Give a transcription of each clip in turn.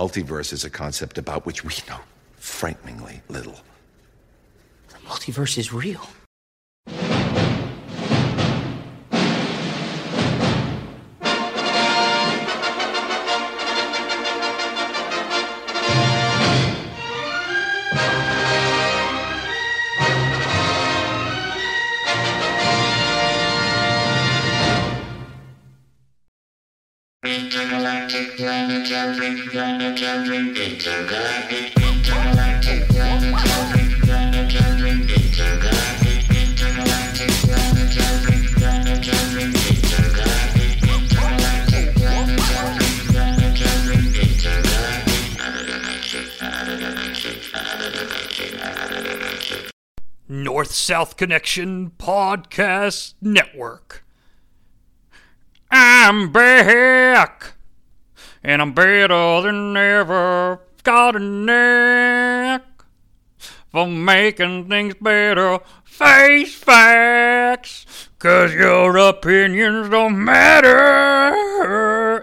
multiverse is a concept about which we know frighteningly little. The multiverse is real. South Connection Podcast Network. I'm back, and I'm better than ever. Got a knack for making things better. Face facts, cause your opinions don't matter.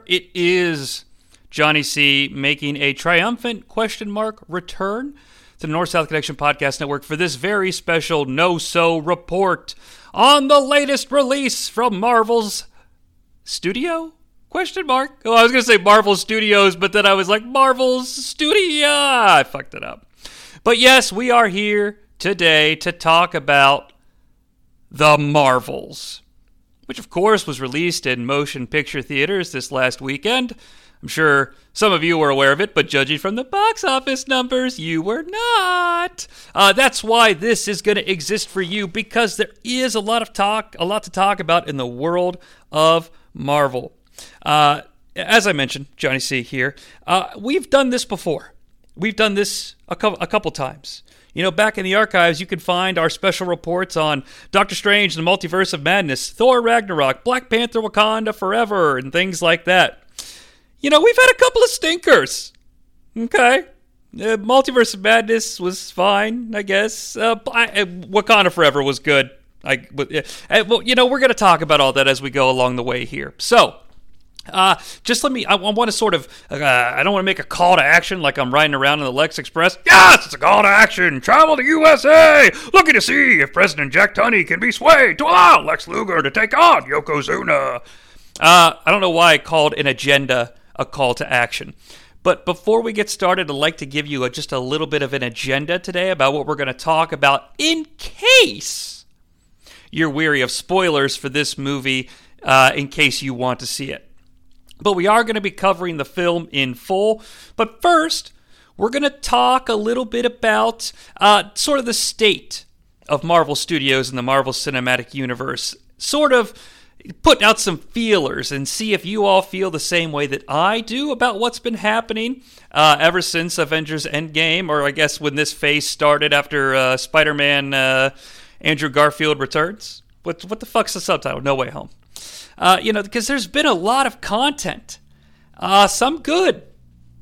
It is Jonnie Sea making a triumphant question mark return to the North South Connection Podcast Network for this very special NoSo report on the latest release from Marvel's studio? Question mark. Oh, I was gonna say Marvel Studios, but then I was like Marvel's Studio. I fucked it up. But yes, we are here today to talk about the Marvels, which of course was released in motion picture theaters this last weekend. I'm sure some of you were aware of it, but judging from the box office numbers, you were not. Uh, that's why this is going to exist for you because there is a lot of talk, a lot to talk about in the world of Marvel. Uh, as I mentioned, Jonnie Sea here. Uh, we've done this before. We've done this a couple, a couple times. You know, back in the archives, you can find our special reports on Doctor Strange the Multiverse of Madness, Thor Ragnarok, Black Panther Wakanda Forever, and things like that you know, we've had a couple of stinkers. Okay. Uh, Multiverse of Madness was fine, I guess. Uh, I, uh, Wakanda Forever was good. I, uh, well, you know, we're going to talk about all that as we go along the way here. So, uh, just let me. I, I want to sort of. Uh, I don't want to make a call to action like I'm riding around in the Lex Express. Yes, it's a call to action. Travel to USA, looking to see if President Jack Tunney can be swayed to allow Lex Luger to take on Yokozuna. Uh, I don't know why I called an agenda a call to action. But before we get started, I'd like to give you a, just a little bit of an agenda today about what we're going to talk about in case you're weary of spoilers for this movie, uh, in case you want to see it. But we are going to be covering the film in full. But first, we're going to talk a little bit about uh, sort of the state of Marvel Studios and the Marvel Cinematic Universe. Sort of put out some feelers and see if you all feel the same way that I do about what's been happening uh, ever since Avengers Endgame, or I guess when this phase started after uh, Spider Man uh, Andrew Garfield returns. What, what the fuck's the subtitle? No Way Home. Uh, you know, because there's been a lot of content, uh, some good,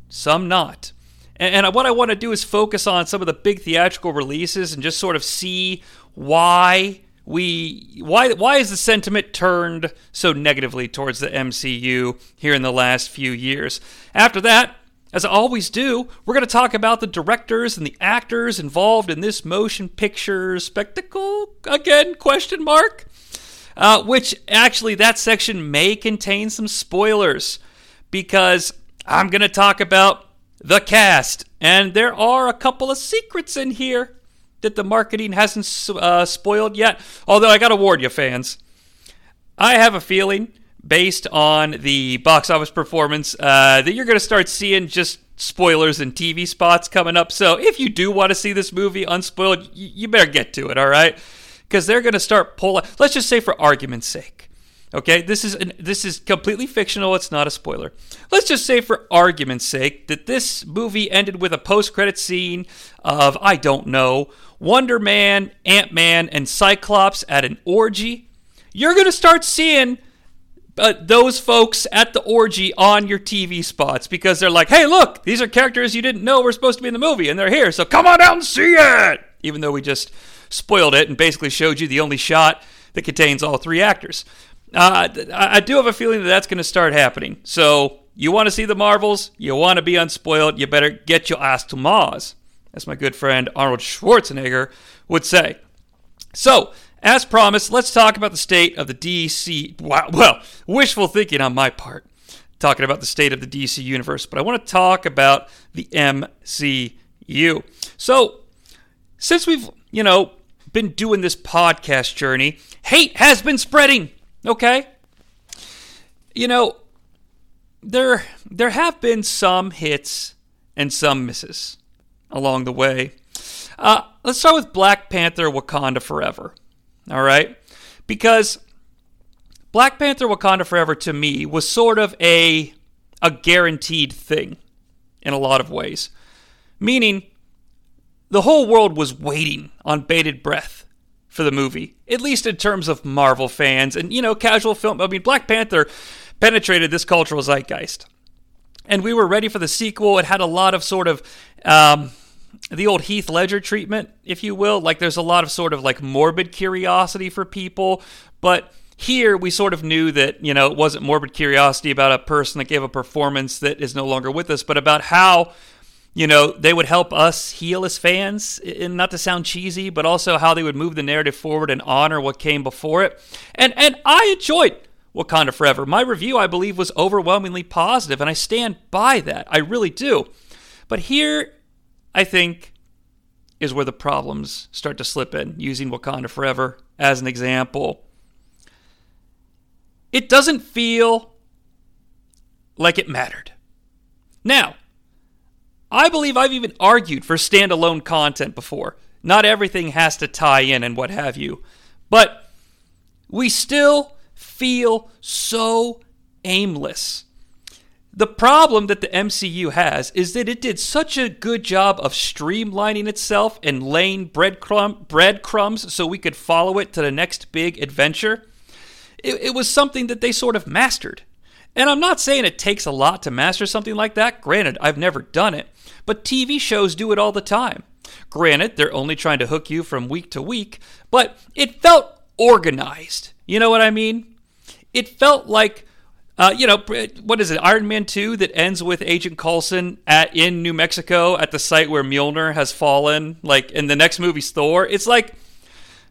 some not. And, and what I want to do is focus on some of the big theatrical releases and just sort of see why we why why is the sentiment turned so negatively towards the MCU here in the last few years? After that, as I always do, we're going to talk about the directors and the actors involved in this motion picture spectacle again question mark. Uh, which actually that section may contain some spoilers because I'm going to talk about the cast and there are a couple of secrets in here that the marketing hasn't uh, spoiled yet. Although I got to warn you, fans, I have a feeling based on the box office performance uh, that you're going to start seeing just spoilers and TV spots coming up. So if you do want to see this movie unspoiled, you better get to it, all right? Because they're going to start pulling. Let's just say, for argument's sake, Okay, this is an, this is completely fictional. It's not a spoiler. Let's just say, for argument's sake, that this movie ended with a post-credit scene of I don't know Wonder Man, Ant Man, and Cyclops at an orgy. You're gonna start seeing uh, those folks at the orgy on your TV spots because they're like, "Hey, look, these are characters you didn't know were supposed to be in the movie, and they're here. So come on down and see it." Even though we just spoiled it and basically showed you the only shot that contains all three actors. Uh, I do have a feeling that that's going to start happening. So You want to see the Marvels? You want to be unspoiled? You better get your ass to Mars, as my good friend Arnold Schwarzenegger would say. So, as promised, let's talk about the state of the DC. Wow, well, wishful thinking on my part, talking about the state of the DC universe, but I want to talk about the MCU. So, since we've, you know, been doing this podcast journey, hate has been spreading, okay? You know, there there have been some hits and some misses along the way. Uh, let's start with Black Panther Wakanda Forever. All right? Because Black Panther Wakanda Forever to me was sort of a a guaranteed thing in a lot of ways. Meaning the whole world was waiting on bated breath for the movie, at least in terms of Marvel fans and, you know, casual film. I mean, Black Panther penetrated this cultural zeitgeist. And we were ready for the sequel. It had a lot of sort of um, the old Heath Ledger treatment, if you will. Like there's a lot of sort of like morbid curiosity for people. But here we sort of knew that, you know, it wasn't morbid curiosity about a person that gave a performance that is no longer with us, but about how you know, they would help us heal as fans, and not to sound cheesy, but also how they would move the narrative forward and honor what came before it. And and I enjoyed Wakanda Forever. My review, I believe, was overwhelmingly positive, and I stand by that. I really do. But here, I think, is where the problems start to slip in, using Wakanda Forever as an example. It doesn't feel like it mattered. Now, I believe I've even argued for standalone content before. Not everything has to tie in and what have you. But we still feel so aimless. The problem that the MCU has is that it did such a good job of streamlining itself and laying breadcrumb, breadcrumbs so we could follow it to the next big adventure. It, it was something that they sort of mastered. And I'm not saying it takes a lot to master something like that. Granted, I've never done it. But TV shows do it all the time. Granted, they're only trying to hook you from week to week, but it felt organized. You know what I mean? It felt like, uh, you know, what is it, Iron Man 2 that ends with Agent Coulson at in New Mexico at the site where Mjolnir has fallen, like in the next movie's Thor. It's like,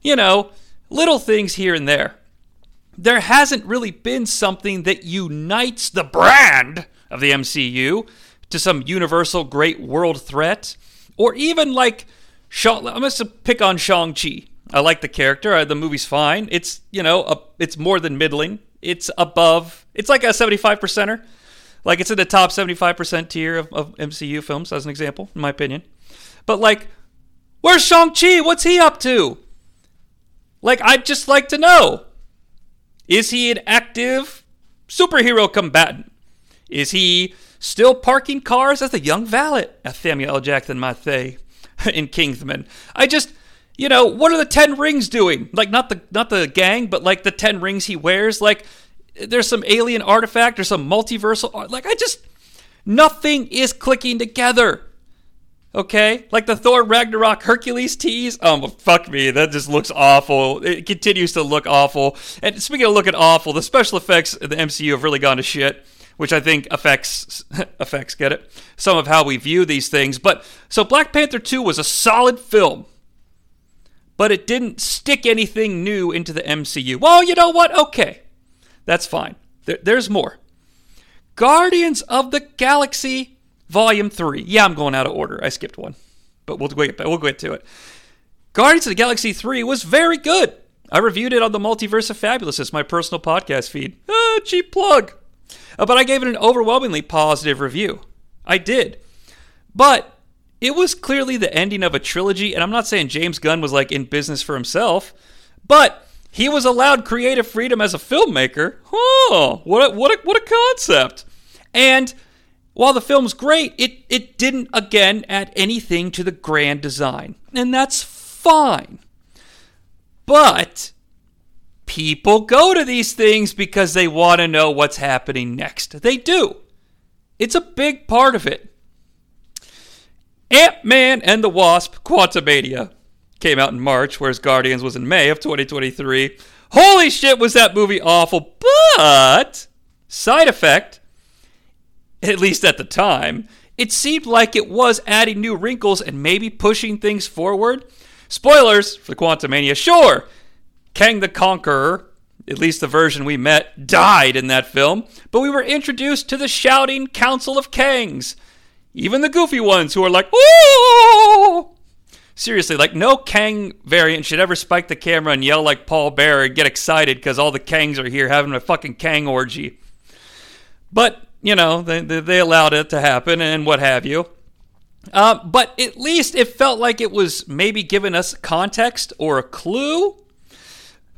you know, little things here and there. There hasn't really been something that unites the brand of the MCU to some universal great world threat, or even like. I'm going to pick on Shang Chi. I like the character. Uh, the movie's fine. It's you know a, it's more than middling. It's above. It's like a 75 percenter. Like it's in the top 75 percent tier of, of MCU films, as an example, in my opinion. But like, where's Shang Chi? What's he up to? Like, I'd just like to know. Is he an active superhero combatant? Is he still parking cars as a young valet, Samuel L. Jackson Mathey in Kingsman. I just, you know, what are the Ten Rings doing? Like not the not the gang, but like the Ten Rings he wears. Like there's some alien artifact or some multiversal. Like I just nothing is clicking together. Okay, like the Thor Ragnarok Hercules tease. Oh, fuck me, that just looks awful. It continues to look awful. And speaking of looking awful, the special effects in the MCU have really gone to shit which I think affects affects get it some of how we view these things. But so Black Panther 2 was a solid film, but it didn't stick anything new into the MCU. Well, you know what? Okay, that's fine. There, there's more. Guardians of the Galaxy Volume 3. Yeah, I'm going out of order. I skipped one, but we'll get we'll get to it. Guardians of the Galaxy 3 was very good. I reviewed it on the Multiverse of Fabulous my personal podcast feed. Ah, cheap plug. Uh, but I gave it an overwhelmingly positive review. I did. But it was clearly the ending of a trilogy, and I'm not saying James Gunn was like in business for himself, but he was allowed creative freedom as a filmmaker. Oh, what a, what a, what a concept. And while the film's great, it, it didn't again add anything to the grand design. And that's fine. But people go to these things because they want to know what's happening next. They do. It's a big part of it. Ant Man and the Wasp Quantumania came out in March, whereas Guardians was in May of 2023. Holy shit, was that movie awful! But, side effect, at least at the time, it seemed like it was adding new wrinkles and maybe pushing things forward. Spoilers for Quantumania, sure. Kang the Conqueror, at least the version we met, died in that film, but we were introduced to the shouting Council of Kangs. Even the goofy ones who are like, ooh! Seriously, like no Kang variant should ever spike the camera and yell like Paul Bearer and get excited because all the Kangs are here having a fucking Kang orgy. But, you know, they, they, allowed it to happen and what have you. Uh, but at least it felt like it was maybe giving us context or a clue.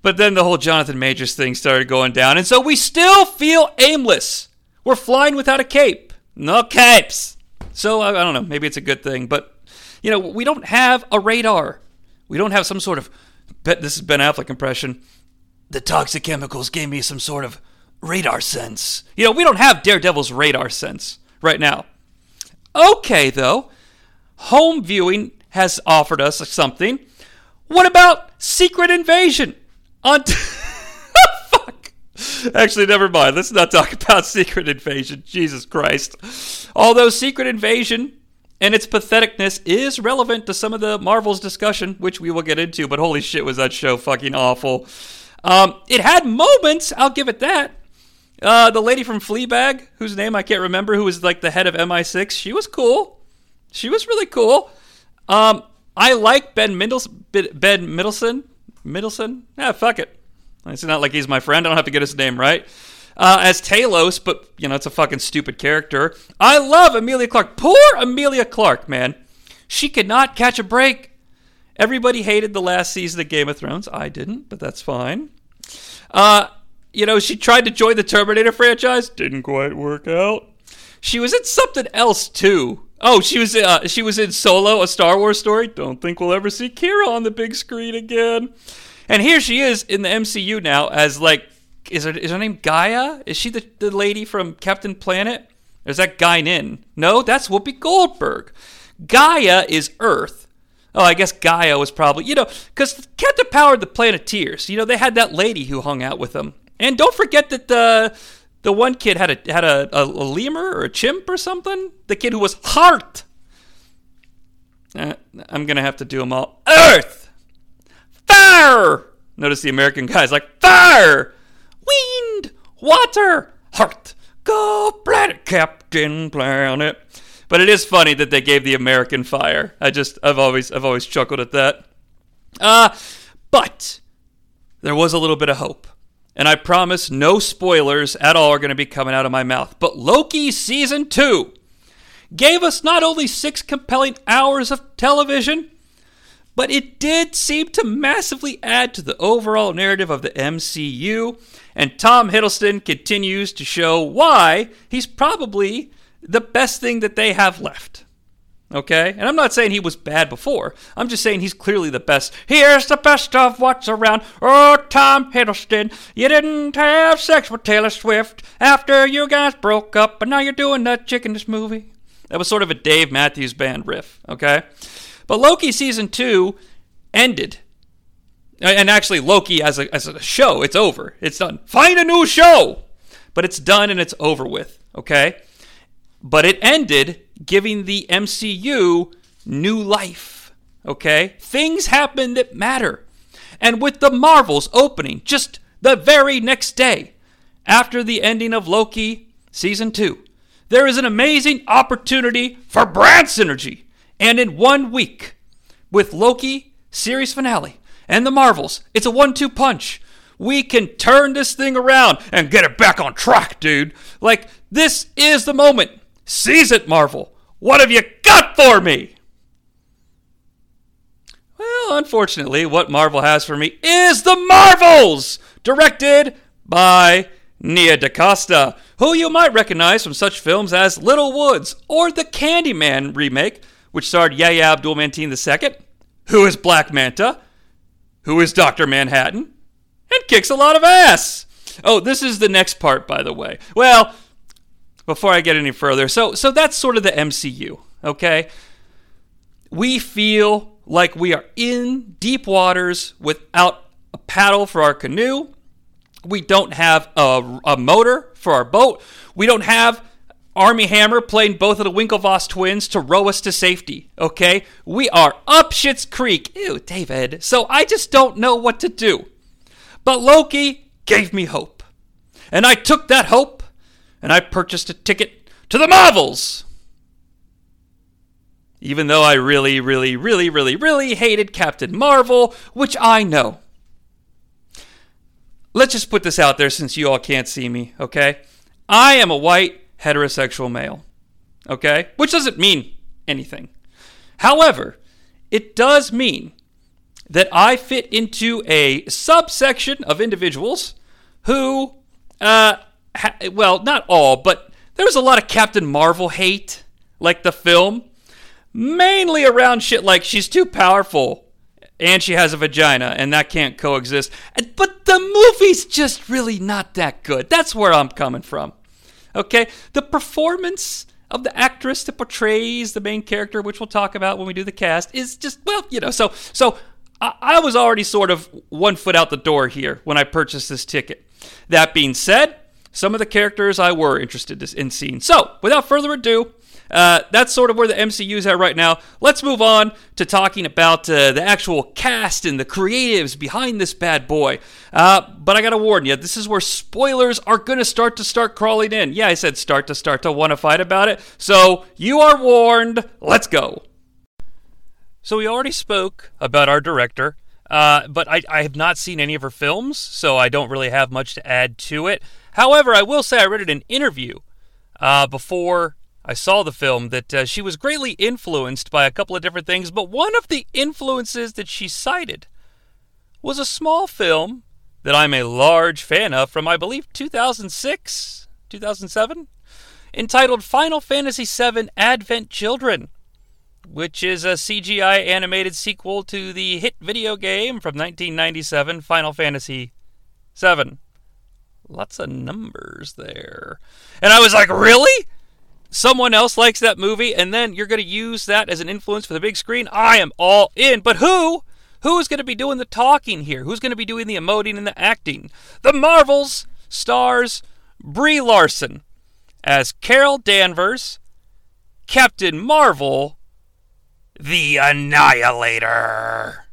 But then the whole Jonathan Majors thing started going down, and so we still feel aimless. We're flying without a cape. No capes. So I, don't know. Maybe it's a good thing, but you know we don't have a radar. We don't have some sort of. This is Ben Affleck impression. The toxic chemicals gave me some sort of radar sense. You know we don't have Daredevil's radar sense right now. Okay, though, home viewing has offered us something. What about Secret Invasion? On t- fuck. Actually, never mind. Let's not talk about Secret Invasion. Jesus Christ. Although Secret Invasion and its patheticness is relevant to some of the Marvel's discussion, which we will get into, but holy shit, was that show fucking awful. Um, it had moments, I'll give it that. Uh, the lady from Fleabag, whose name I can't remember, who was like the head of MI6, she was cool. She was really cool. Um, I like Ben Mendelsohn. Ben Middleton. Middleton? Yeah, fuck it. It's not like he's my friend. I don't have to get his name right. Uh, as Talos, but you know it's a fucking stupid character. I love Emilia Clarke. Poor Emilia Clarke, man. She could not catch a break. Everybody hated the last season of Game of Thrones. I didn't, but that's fine. Uh, you know, she tried to join the Terminator franchise. Didn't quite work out. She was in something else too. Oh, she was uh, she was in Solo, a Star Wars story. Don't think we'll ever see Qi'ra on the big screen again. And here she is in the MCU now as like is her is her name Gaia? Is she the, the lady from Captain Planet? Or is that Guinan? No, that's Whoopi Goldberg. Gaia is Earth. Oh, I guess Gaia was probably you know because Captain Power the Planeteers. You know they had that lady who hung out with them. And don't forget that the the one kid had a had a, a, a lemur or a chimp or something. The kid who was heart. Uh, I'm gonna have to do them all. Earth, fire. Notice the American guys like fire, wind, water, heart. Go planet, Captain Planet. But it is funny that they gave the American fire. I just I've always I've always chuckled at that. Uh but there was a little bit of hope and I promise no spoilers at all are going to be coming out of my mouth. But Loki Season 2 gave us not only six compelling hours of television, but it did seem to massively add to the overall narrative of the MCU. And Tom Hiddleston continues to show why he's probably the best thing that they have left. Okay? And I'm not saying he was bad before. I'm just saying he's clearly the best. Here's the best of what's around. Oh, Tom Hiddleston, you didn't have sex with Taylor Swift after you guys broke up, but now you're doing that chick in this movie. That was sort of a Dave Matthews Band riff, okay? But Loki season two ended. And actually, Loki as a, as a show, it's over. It's done. Find a new show! But it's done and it's over with, okay? But it ended giving the MCU new life. Okay? Things happen that matter. And with the Marvels opening just the very next day after the ending of Loki season 2, there is an amazing opportunity for brand synergy. And in one week, with Loki series finale and the Marvels, it's a one two punch. We can turn this thing around and get it back on track, dude. Like, this is the moment. Seize it, Marvel. What have you got for me? Well, unfortunately, what Marvel has for me is The Marvels, directed by Nia DaCosta, who you might recognize from such films as Little Woods or the Candyman remake, which starred Yahya Abdul-Mateen II, who is Black Manta, who is Dr. Manhattan, and kicks a lot of ass. Oh, this is the next part, by the way. Well, before I get any further. So so that's sort of the MCU, okay? We feel like we are in deep waters without a paddle for our canoe. We don't have a, a motor for our boat. We don't have Armie Hammer playing both of the Winklevoss twins to row us to safety. Okay, we are up Shit's Creek. Ew, David. So I just don't know what to do. But Loki gave me hope, and I took that hope, and I purchased a ticket to the Marvels. Even though I really, really, really, really, really hated Captain Marvel, which I know. Let's just put this out there since you all can't see me, okay? I am a white heterosexual male, okay? Which doesn't mean anything. However, it does mean that I fit into a subsection of individuals who, uh, well, not all, but there was a lot of Captain Marvel hate, like the film, mainly around shit like she's too powerful and she has a vagina and that can't coexist. But the movie's just really not that good. That's where I'm coming from. Okay? The performance of the actress that portrays the main character, which we'll talk about when we do the cast, is just, well, you know, so so I, I was already sort of one foot out the door here when I purchased this ticket. That being said, some of the characters I were interested in seeing. So, without further ado, uh, that's sort of where the MCU is at right now. Let's move on to talking about uh, the actual cast and the creatives behind this bad boy. Uh, but I gotta warn you, this is where spoilers are gonna start to start crawling in. Yeah, I said start to start to want to fight about it. So you are warned. Let's go. So we already spoke about our director. Uh, but I, I have not seen any of her films, so I don't really have much to add to it. However, I will say I read it in an interview uh, before I saw the film that uh, she was greatly influenced by a couple of different things, but one of the influences that she cited was a small film that I'm a large fan of from, I believe, 2006, 2007, entitled Final Fantasy VII Advent Children, which is a CGI animated sequel to the hit video game from 1997, Final Fantasy VII. Lots of numbers there. And I was like, really? someone else likes that movie and then you're going to use that as an influence for the big screen, I am all in. But who? Who's going to be doing the talking here? Who's going to be doing the emoting and the acting? The Marvels stars Brie Larson as Carol Danvers, Captain Marvel, the Annihilator.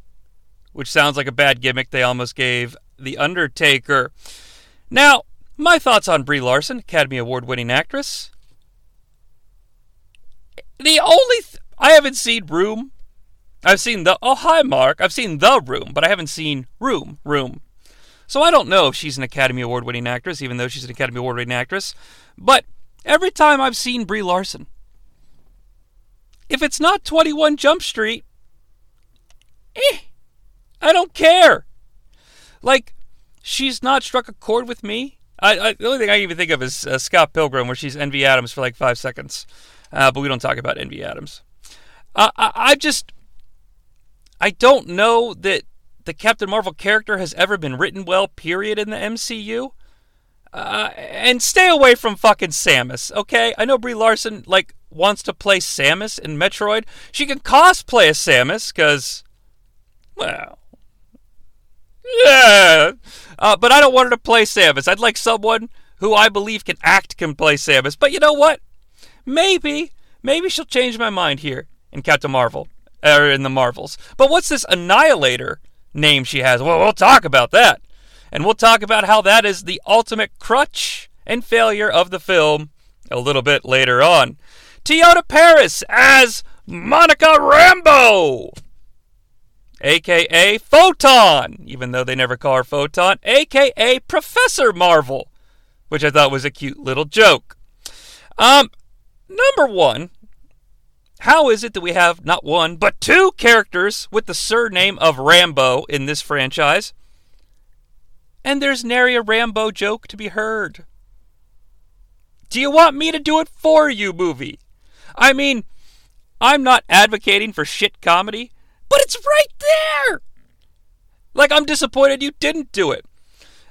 Which sounds like a bad gimmick they almost gave The Undertaker. Now, my thoughts on Brie Larson, Academy Award winning actress. The only th- I haven't seen Room. I've seen the Oh hi Mark. I've seen The Room, but I haven't seen Room. Room. So I don't know if she's an Academy Award winning actress, even though she's an Academy Award winning actress. But every time I've seen Brie Larson, if it's not 21 Jump Street, eh, I don't care. Like, she's not struck a chord with me. I, I, the only thing I can even think of is uh, Scott Pilgrim, where she's Envy Adams for like five seconds uh, but we don't talk about Envy Adams. Uh, I, I just, I don't know that the Captain Marvel character has ever been written well, period, in the MCU. Uh, and stay away from fucking Samus, okay? I know Brie Larson, like, wants to play Samus in Metroid. She can cosplay as Samus, because, well, yeah. Uh, but I don't want her to play Samus. I'd like someone who I believe can act can play Samus. But you know what? maybe, maybe she'll change my mind here in Captain Marvel, or in the Marvels. But what's this Annihilator name she has? Well, we'll talk about that. And we'll talk about how that is the ultimate crutch and failure of the film a little bit later on. Teyonah Parris as Monica Rambeau, aka Photon, even though they never call her Photon, aka Professor Marvel, which I thought was a cute little joke. Um, Number one, how is it that we have not one, but two characters with the surname of Rambo in this franchise? And there's nary a Rambo joke to be heard. Do you want me to do it for you, movie? I mean, I'm not advocating for shit comedy, but it's right there! Like, I'm disappointed you didn't do it.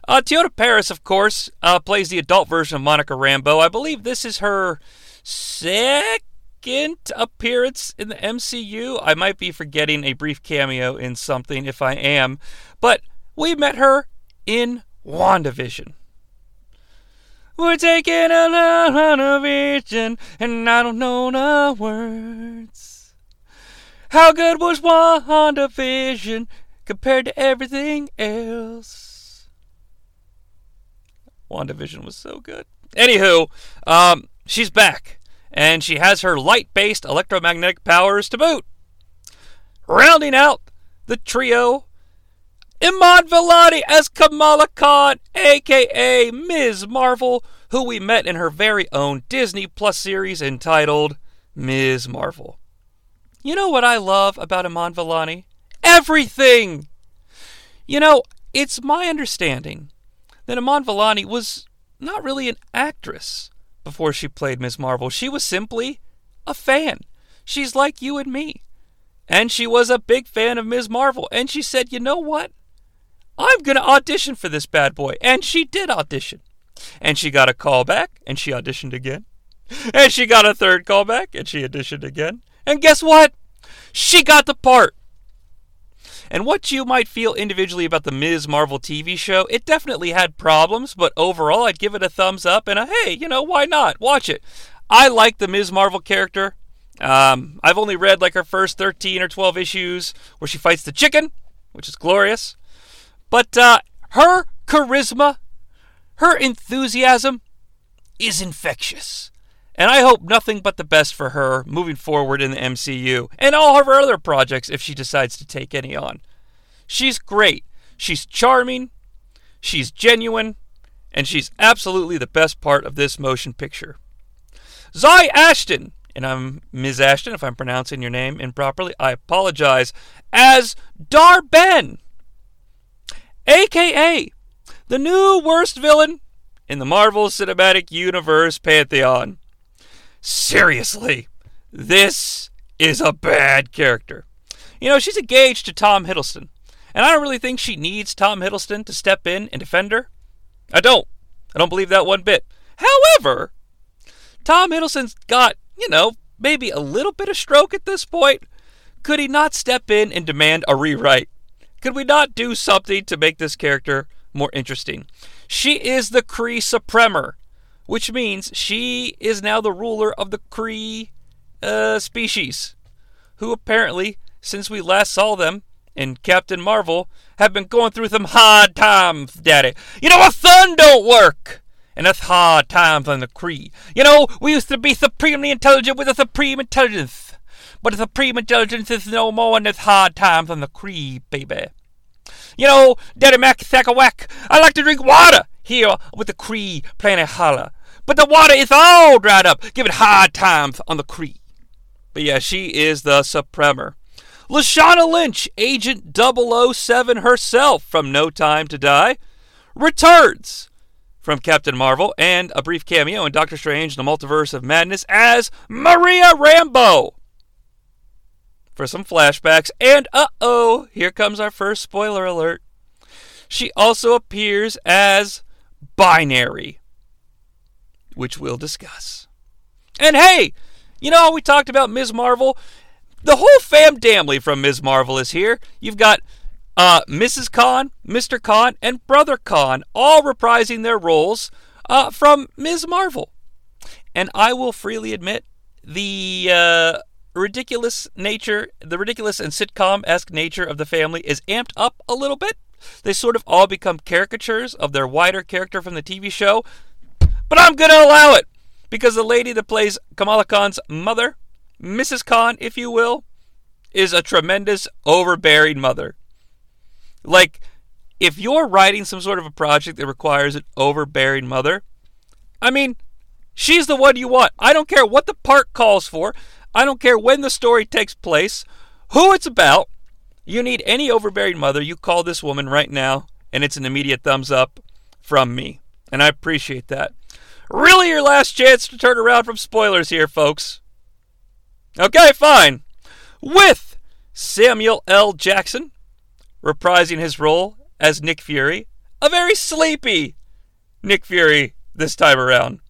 Uh, Parris, of course, uh, plays the adult version of Monica Rambeau. I believe this is her second appearance in the MCU. I might be forgetting a brief cameo in something if I am, but we met her in WandaVision. We're taking a lot on a vision, and I don't know the words. How good was WandaVision compared to everything else? WandaVision was so good. Anywho, um, she's back, and she has her light based electromagnetic powers to boot. Rounding out the trio, Iman Vellani as Kamala Khan, aka Ms. Marvel, who we met in her very own Disney Plus series entitled Ms. Marvel. You know what I love about Iman Vellani? Everything! You know, it's my understanding that Iman Vellani was not really an actress before she played Ms. Marvel. She was simply a fan. She's like you and me. And she was a big fan of Ms. Marvel. And she said, you know what? I'm going to audition for this bad boy. And she did audition. And she got a call back, and she auditioned again. And she got a third call back, and she auditioned again. And guess what? She got the part. And what you might feel individually about the Ms. Marvel TV show, it definitely had problems, but overall I'd give it a thumbs up and a hey, you know, why not? Watch it. I like the Ms. Marvel character. Um, I've only read like her first 13 or 12 issues where she fights the chicken, which is glorious. But uh, her charisma, her enthusiasm is infectious. And I hope nothing but the best for her moving forward in the MCU and all of her other projects if she decides to take any on. She's great. She's charming. She's genuine. And she's absolutely the best part of this motion picture. Zai Ashton, and I'm Ms. Ashton if I'm pronouncing your name improperly, I apologize, as Dar-Benn, aka the new worst villain in the Marvel Cinematic Universe pantheon. Seriously, this is a bad character. You know, she's engaged to Tom Hiddleston, and I don't really think she needs Tom Hiddleston to step in and defend her. I don't. I don't believe that one bit. However, Tom Hiddleston's got, you know, maybe a little bit of stroke at this point. Could he not step in and demand a rewrite? Could we not do something to make this character more interesting? She is the Kree Supremor which means she is now the ruler of the Kree uh, species, who apparently, since we last saw them in Captain Marvel, have been going through some hard times, Daddy. You know, a sun don't work. And that's hard times on the Kree. You know, we used to be supremely intelligent with a supreme intelligence. But the supreme intelligence is no more in this hard times on the Kree, baby. You know, Daddy Mac Thackawack, I like to drink water here with the Kree planet Hala. But the water is all dried up, giving hard times on the Kree. But yeah, she is the Supremor. Lashana Lynch, Agent 007 herself from No Time to Die, returns from Captain Marvel and a brief cameo in Doctor Strange the Multiverse of Madness as Maria Rambeau. For some flashbacks, and uh oh, here comes our first spoiler alert. She also appears as Binary, which we'll discuss. And hey, you know how we talked about Ms. Marvel? The whole fam damly from Ms. Marvel is here. You've got uh, Mrs. Khan, Mr. Khan, and Brother Khan all reprising their roles uh, from Ms. Marvel. And I will freely admit the uh, ridiculous nature, the ridiculous and sitcom esque nature of the family is amped up a little bit. They sort of all become caricatures of their wider character from the TV show. But I'm going to allow it because the lady that plays Kamala Khan's mother, Mrs. Khan, if you will, is a tremendous, overbearing mother. Like, if you're writing some sort of a project that requires an overbearing mother, I mean, she's the one you want. I don't care what the part calls for. I don't care when the story takes place, who it's about. You need any overbearing mother, you call this woman right now, and it's an immediate thumbs up from me. And I appreciate that. Really, your last chance to turn around from spoilers here, folks. Okay, fine. With Samuel L. Jackson reprising his role as Nick Fury, a very sleepy Nick Fury this time around.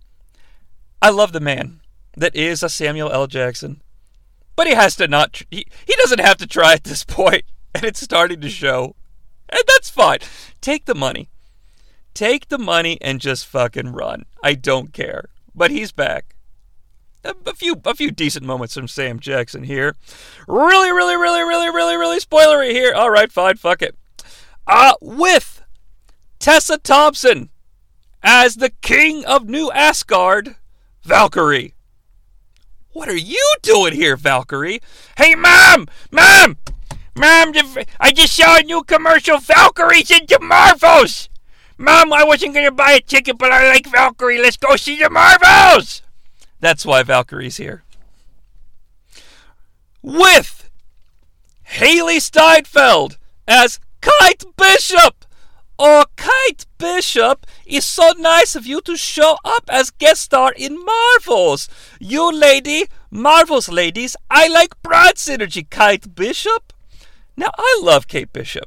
I love the man that is a Samuel L. Jackson. But he has to not, tr- he, he doesn't have to try at this point, and it's starting to show. And that's fine. Take the money. take the money and just fucking run. I don't care. But he's back. A, a few a few decent moments from Sam Jackson here. Really, really, really, really, really, really spoilery here. All right, fine, fuck it. Uh, with Tessa Thompson as the king of New Asgard, Valkyrie. What are you doing here, Valkyrie? Hey, Mom! Mom! Mom, I just saw a new commercial. Valkyrie's into Marvels! Mom, I wasn't going to buy a ticket, but I like Valkyrie. Let's go see the Marvels! That's why Valkyrie's here. With Hailee Steinfeld as Kate Bishop! Oh, Kate Bishop, it's so nice of you to show up as guest star in Marvels. You lady, Marvels ladies, I like broad synergy, Kate Bishop. Now, I love Kate Bishop.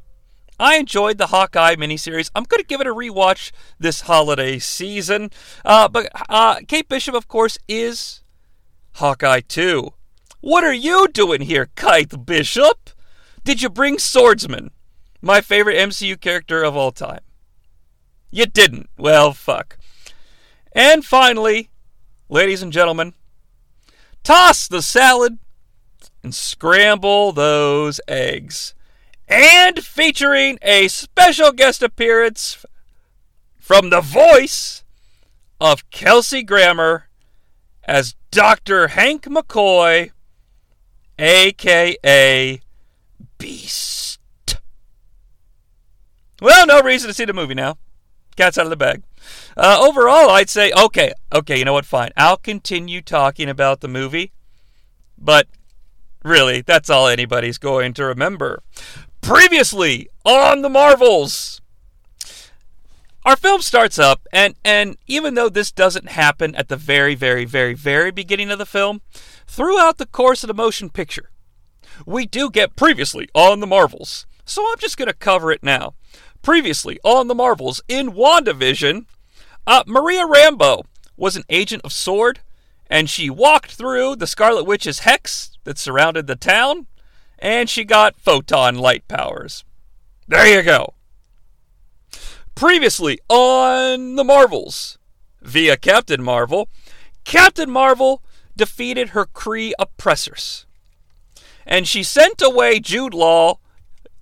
I enjoyed the Hawkeye miniseries. I'm going to give it a rewatch this holiday season. Uh, but uh, Kate Bishop, of course, is Hawkeye 2. What are you doing here, Kate Bishop? Did you bring Swordsman? my favorite MCU character of all time. You didn't. Well, fuck. And finally, ladies and gentlemen, toss the salad and scramble those eggs. And featuring a special guest appearance from the voice of Kelsey Grammer as Dr. Hank McCoy, aka Beast. Well, no reason to see the movie now. Cat's out of the bag. Uh, overall, I'd say, okay, okay, you know what? Fine. I'll continue talking about the movie, but really, that's all anybody's going to remember. Previously on the Marvels, our film starts up, and and even though this doesn't happen at the very, very, very, very beginning of the film, throughout the course of the motion picture, we do get previously on the Marvels. So I'm just going to cover it now. Previously on the Marvels, in WandaVision, uh, Maria Rambeau was an agent of S.W.O.R.D., and she walked through the Scarlet Witch's hex that surrounded the town, and she got photon light powers. There you go. Previously on the Marvels, via Captain Marvel, Captain Marvel defeated her Kree oppressors. And she sent away Jude Law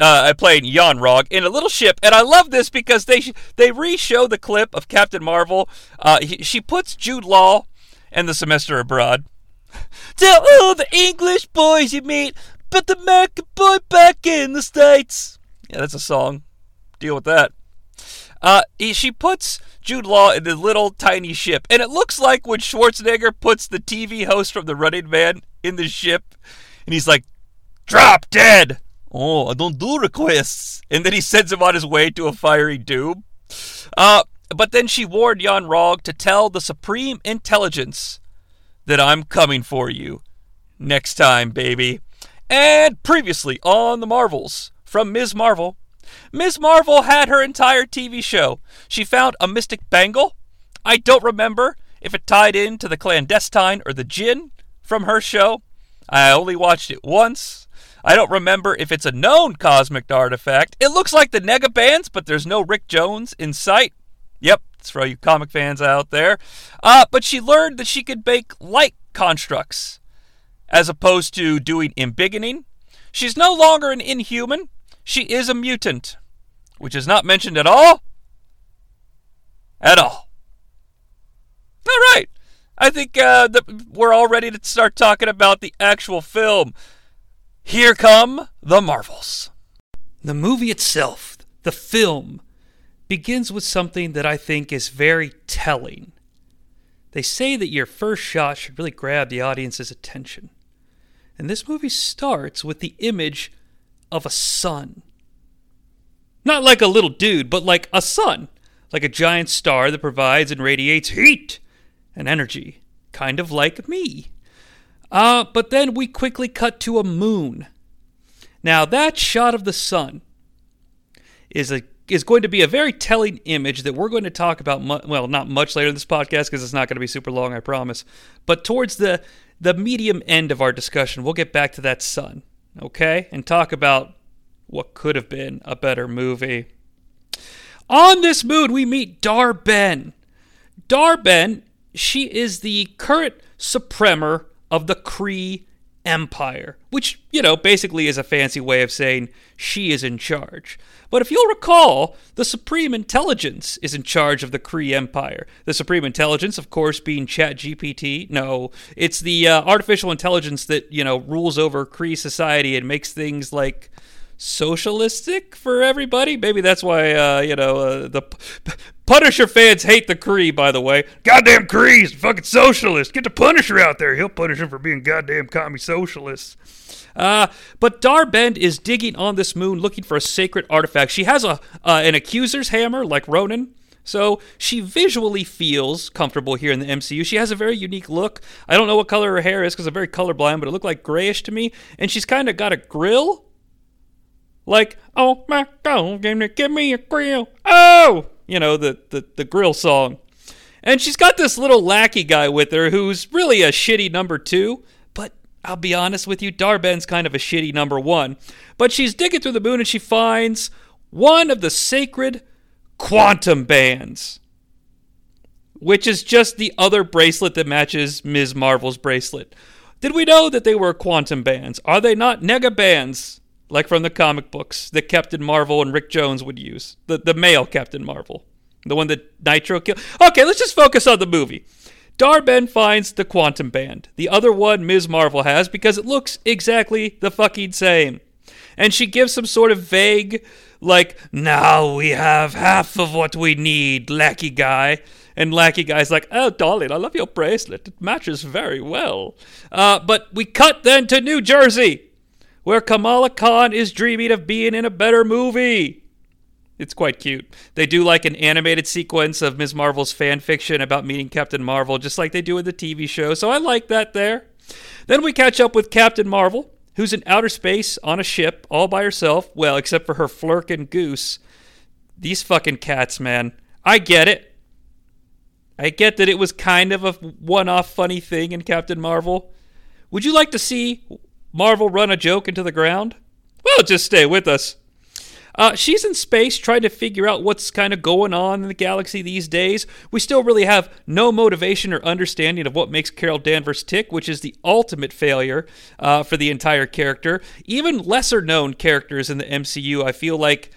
uh, playing Yon-Rogg in a little ship, and I love this because they they re-show the clip of Captain Marvel. Uh, he, she puts Jude Law and the semester abroad. Tell all the English boys you meet, but the American boy back in the states. Yeah, that's a song. Deal with that. Uh, he, she puts Jude Law in the little tiny ship, and it looks like when Schwarzenegger puts the TV host from The Running Man in the ship, and he's like, "Drop dead." Oh, I don't do requests. And then he sends him on his way to a fiery doom. Uh, but then she warned Yon-Rogg to tell the Supreme Intelligence that I'm coming for you. Next time, baby. And previously on The Marvels, from Ms. Marvel, Ms. Marvel had her entire TV show. She found a mystic bangle. I don't remember if it tied into the clandestine or the Djinn from her show. I only watched it once. I don't remember if it's a known cosmic artifact. It looks like the Negabands, but there's no Rick Jones in sight. Yep, it's for you comic fans out there. Uh, but she learned that she could make light constructs as opposed to doing embiggening. She's no longer an inhuman. She is a mutant, which is not mentioned at all. At all. All right. I think uh, we're all ready to start talking about the actual film. Here come the Marvels. The movie itself, the film, begins with something that I think is very telling. They say that your first shot should really grab the audience's attention. And this movie starts with the image of a sun. Not like a little dude, but like a sun, like a giant star that provides and radiates heat and energy, kind of like me. Uh, but then we quickly cut to a moon. Now, that shot of the sun is a is going to be a very telling image that we're going to talk about mu- well not much later in this podcast because it's not going to be super long i promise but towards the the medium end of our discussion we'll get back to that sun okay and talk about what could have been a better movie On this moon, we meet Dar-Benn. Dar-Benn, she is the current supremor of the Kree Empire, which, you know, basically is a fancy way of saying she is in charge. But if you'll recall, the Supreme Intelligence is in charge of the Kree Empire. The Supreme Intelligence, of course, being ChatGPT. No, it's the uh, artificial intelligence that, you know, rules over Kree society and makes things like socialistic for everybody. Maybe that's why uh, you know uh, the Punisher fans hate the Kree. By the way, goddamn Kree's fucking socialist. Get the Punisher out there. He'll punish him for being goddamn commie socialists. Uh, but Dar-Benn is digging on this moon looking for a sacred artifact. She has a uh, an accuser's hammer like Ronan. So she visually feels comfortable here in the MCU. She has a very unique look. I don't know what color her hair is because I'm very colorblind, but it looked like grayish to me. And she's kind of got a grill like, oh my god, give me a grill. Oh, you know the the the grill song. And she's got this little lackey guy with her who's really a shitty number two. But I'll be honest with you, Dar-Benn's kind of a shitty number one. But she's digging through the moon and she finds one of the sacred quantum bands, which is just the other bracelet that matches Ms. Marvel's bracelet. Did we know that they were quantum bands? Are they not nega bands? Like from the comic books that Captain Marvel and Rick Jones would use. The the male Captain Marvel. The one that Nitro killed. Okay, let's just focus on the movie. Dar-Benn finds the quantum band. The other one Ms. Marvel has because it looks exactly the fucking same. And she gives some sort of vague, like, now we have half of what we need, Lackey Guy. And Lackey Guy's like, oh, darling, I love your bracelet. It matches very well. Uh, but we cut then to New Jersey where Kamala Khan is dreaming of being in a better movie. It's quite cute. They do like an animated sequence of Ms. Marvel's fan fiction about meeting Captain Marvel, just like they do in the TV show, so I like that there. Then we catch up with Captain Marvel, who's in outer space on a ship all by herself, well, except for her Flerken goose. These fucking cats, man. I get it. I get that it was kind of a one off funny thing in Captain Marvel. Would you like to see Marvel run a joke into the ground? Well, just stay with us. Uh, she's in space trying to figure out what's kind of going on in the galaxy these days. We still really have no motivation or understanding of what makes Carol Danvers tick, which is the ultimate failure uh, for the entire character. Even lesser known characters in the MCU, I feel like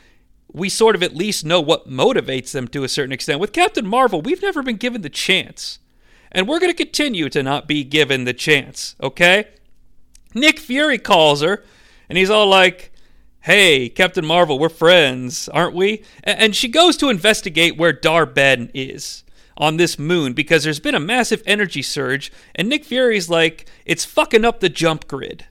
we sort of at least know what motivates them to a certain extent. With Captain Marvel, we've never been given the chance. And we're going to continue to not be given the chance, okay? Nick Fury calls her, and he's all like, Hey, Captain Marvel, we're friends, aren't we? And she goes to investigate where Dar-Benn is on this moon because there's been a massive energy surge, and Nick Fury's like, It's fucking up the jump grid.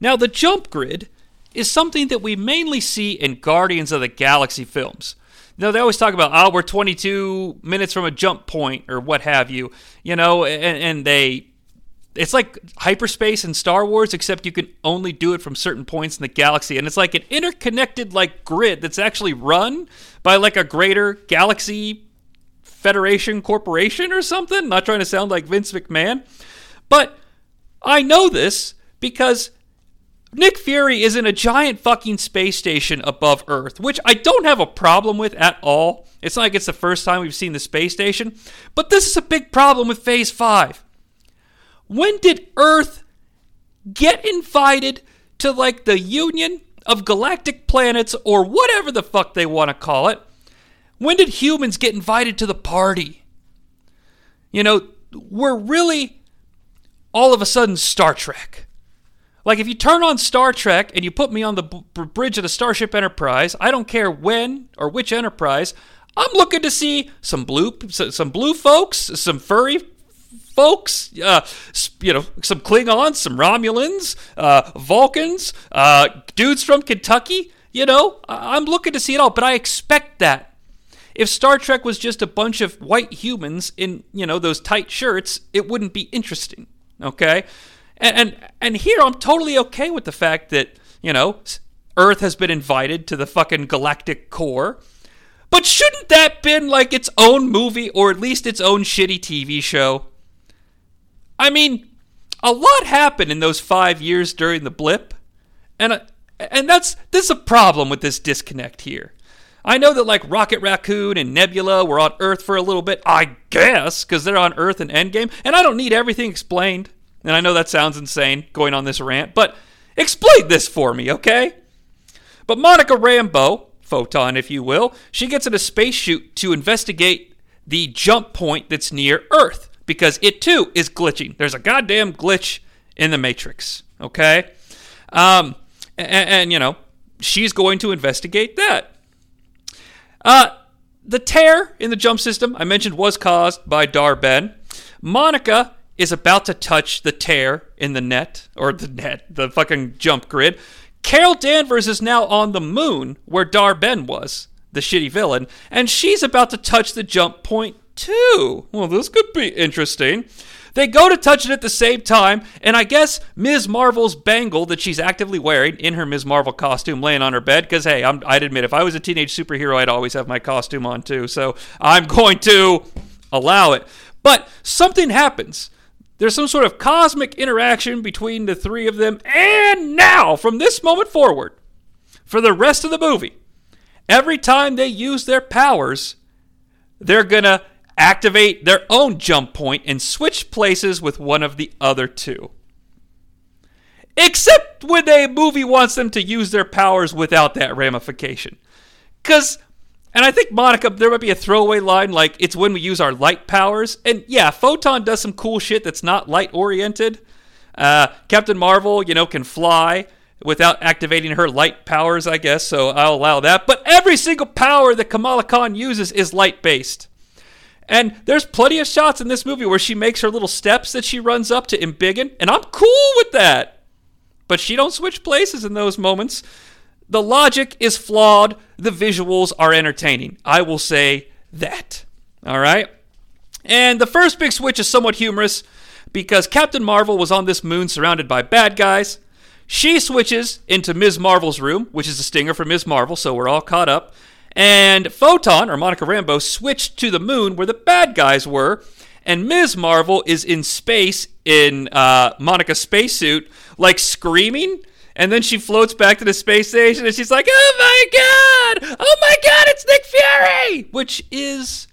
Now, the jump grid is something that we mainly see in Guardians of the Galaxy films. Now, they always talk about, oh, we're 22 minutes from a jump point or what have you, you know, and, and they it's like hyperspace in Star Wars, except you can only do it from certain points in the galaxy, and it's like an interconnected like grid that's actually run by like a greater galaxy Federation corporation or something. Not trying to sound like Vince McMahon, but I know this because Nick Fury is in a giant fucking space station above Earth, which I don't have a problem with at all. It's not like it's the first time we've seen the space station, but this is a big problem with Phase 5 when did Earth get invited to like the Union of Galactic Planets or whatever the fuck they want to call it? When did humans get invited to the party? You know, we're really all of a sudden Star Trek. Like if you turn on Star Trek and you put me on the b- bridge of the Starship Enterprise, I don't care when or which Enterprise, I'm looking to see some blue some blue folks, some furry folks, uh, you know, some Klingons, some Romulans, uh, Vulcans, uh, dudes from Kentucky. You know, I'm looking to see it all, but I expect that. If Star Trek was just a bunch of white humans in, you know, those tight shirts, it wouldn't be interesting. Okay? And and, and here I'm totally okay with the fact that, you know, Earth has been invited to the fucking galactic core. But shouldn't that been like its own movie or at least its own shitty TV show? I mean, a lot happened in those five years during the blip, and uh, and that's this is a problem with this disconnect here. I know that like Rocket Raccoon and Nebula were on Earth for a little bit, I guess, because they're on Earth in Endgame, and I don't need everything explained. And I know that sounds insane going on this rant, but explain this for me, okay? But Monica Rambeau, Photon, if you will, she gets in a space chute to investigate the jump point that's near Earth because it too is glitching. There's a goddamn glitch in the Matrix, okay? Um, and, and you know, she's going to investigate that. Uh, the tear in the jump system I mentioned was caused by Dar-Benn. Monica is about to touch the tear in the net or the net, the fucking jump grid. Carol Danvers is now on the moon where Dar-Benn was, the shitty villain, and she's about to touch the jump point Well, this could be interesting. They go to touch it at the same time, and I guess Ms. Marvel's bangle that she's actively wearing in her Ms. Marvel costume laying on her bed, because hey, I'm, I'd admit, if I was a teenage superhero, I'd always have my costume on too, so I'm going to allow it. But something happens. There's some sort of cosmic interaction between the three of them, and now, from this moment forward, for the rest of the movie, every time they use their powers, they're gonna activate their own jump point and switch places with one of the other two. Except when a movie wants them to use their powers without that ramification. Because, and I think Monica, there might be a throwaway line like, it's when we use our light powers. And yeah, Photon does some cool shit that's not light oriented. Uh, Captain Marvel, you know, can fly without activating her light powers, I guess, so I'll allow that. But every single power that Kamala Khan uses is light based. And there's plenty of shots in this movie where she makes her little steps that she runs up to Embiggen, and I'm cool with that. But she don't switch places in those moments. The logic is flawed. The visuals are entertaining. I will say that. All right? And the first big switch is somewhat humorous because Captain Marvel was on this moon surrounded by bad guys. She switches into Ms. Marvel's room, which is a stinger for Ms. Marvel, so we're all caught up. And Photon, or Monica Rambeau, switched to the moon where the bad guys were. And Ms. Marvel is in space in uh, Monica's spacesuit, like screaming. And then she floats back to the space station and she's like, oh my God! Oh my God, it's Nick Fury! Which is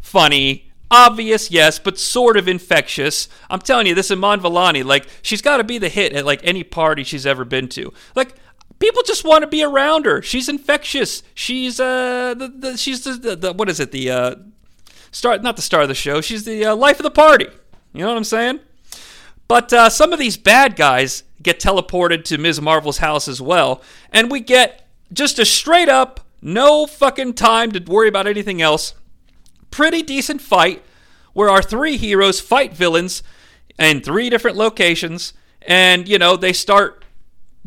funny. Obvious, yes, but sort of infectious. I'm telling you, this Iman Vellani, like, she's got to be the hit at like any party she's ever been to. Like, people just want to be around her. She's infectious. She's uh the, the she's the, the, the, what is it the uh star not the star of the show. She's the uh, life of the party. You know what I'm saying? But uh, some of these bad guys get teleported to Ms. Marvel's house as well, and we get just a straight up no fucking time to worry about anything else. Pretty decent fight where our three heroes fight villains in three different locations, and you know they start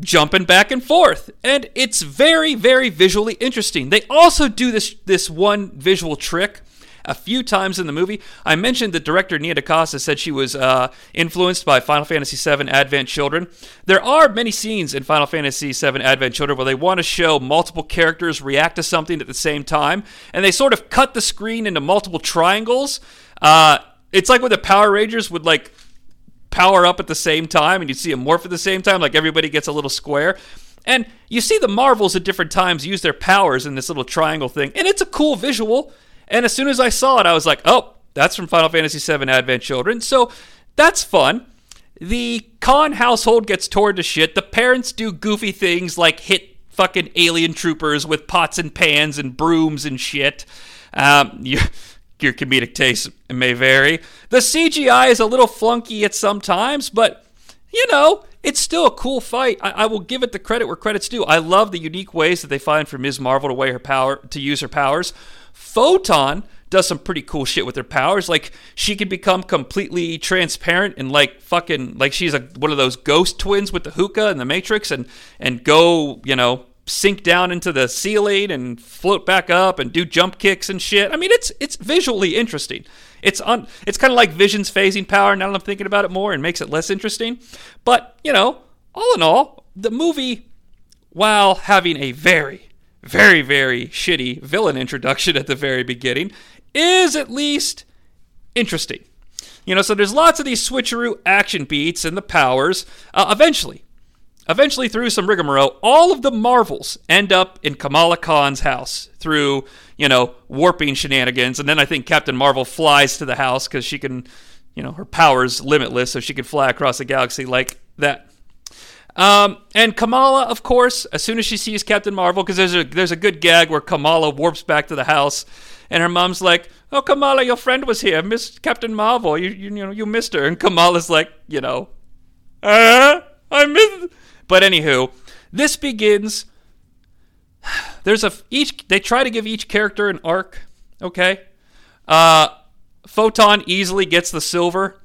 jumping back and forth. And it's very very visually interesting. They also do this this one visual trick a few times in the movie. I mentioned that director nia dacosta said she was uh, influenced by final fantasy VII advent children. There are many scenes in final fantasy VII advent children where they want to show multiple characters react to something at the same time and they sort of cut the screen into multiple triangles. Uh, it's like when the power rangers would like power up at the same time and you see them morph at the same time, like everybody gets a little square. And you see the Marvels at different times use their powers in this little triangle thing, and it's a cool visual. And as soon as I saw it, I was like, oh, that's from Final Fantasy VII Advent Children. So that's fun. The Khan household gets torn to shit. The parents do goofy things like hit fucking alien troopers with pots and pans and brooms and shit. Um, you, your comedic taste may vary. The CGI is a little flunky at some times, but you know, it's still a cool fight. I, I, will give it the credit where credit's due. I love the unique ways that they find for Ms. Marvel to weigh her power to use her powers. Photon does some pretty cool shit with her powers. Like she can become completely transparent and like fucking like she's a one of those ghost twins with the hookah and the Matrix and and go you know sink down into the ceiling and float back up and do jump kicks and shit. I mean, it's it's visually interesting. It's on. It's kind of like Vision's phasing power. Now that I'm thinking about it more, and makes it less interesting. But you know, all in all, the movie, while having a very, very, very shitty villain introduction at the very beginning, is at least interesting. You know, so there's lots of these switcheroo action beats and the powers. Uh, eventually, eventually, through some rigmarole, all of the Marvels end up in Kamala Khan's house through, you know, warping shenanigans. And then I think Captain Marvel flies to the house because she can, you know, her power's limitless, so she can fly across the galaxy like that. Um, and Kamala, of course, as soon as she sees Captain Marvel, because there's a there's a good gag where Kamala warps back to the house, and her mom's like, "Oh, Kamala, your friend was here, Miss Captain Marvel. You you, you know you missed her." And Kamala's like, you know, uh, I missed. But anywho, this begins. There's a each they try to give each character an arc. Okay, uh, Photon easily gets the silver.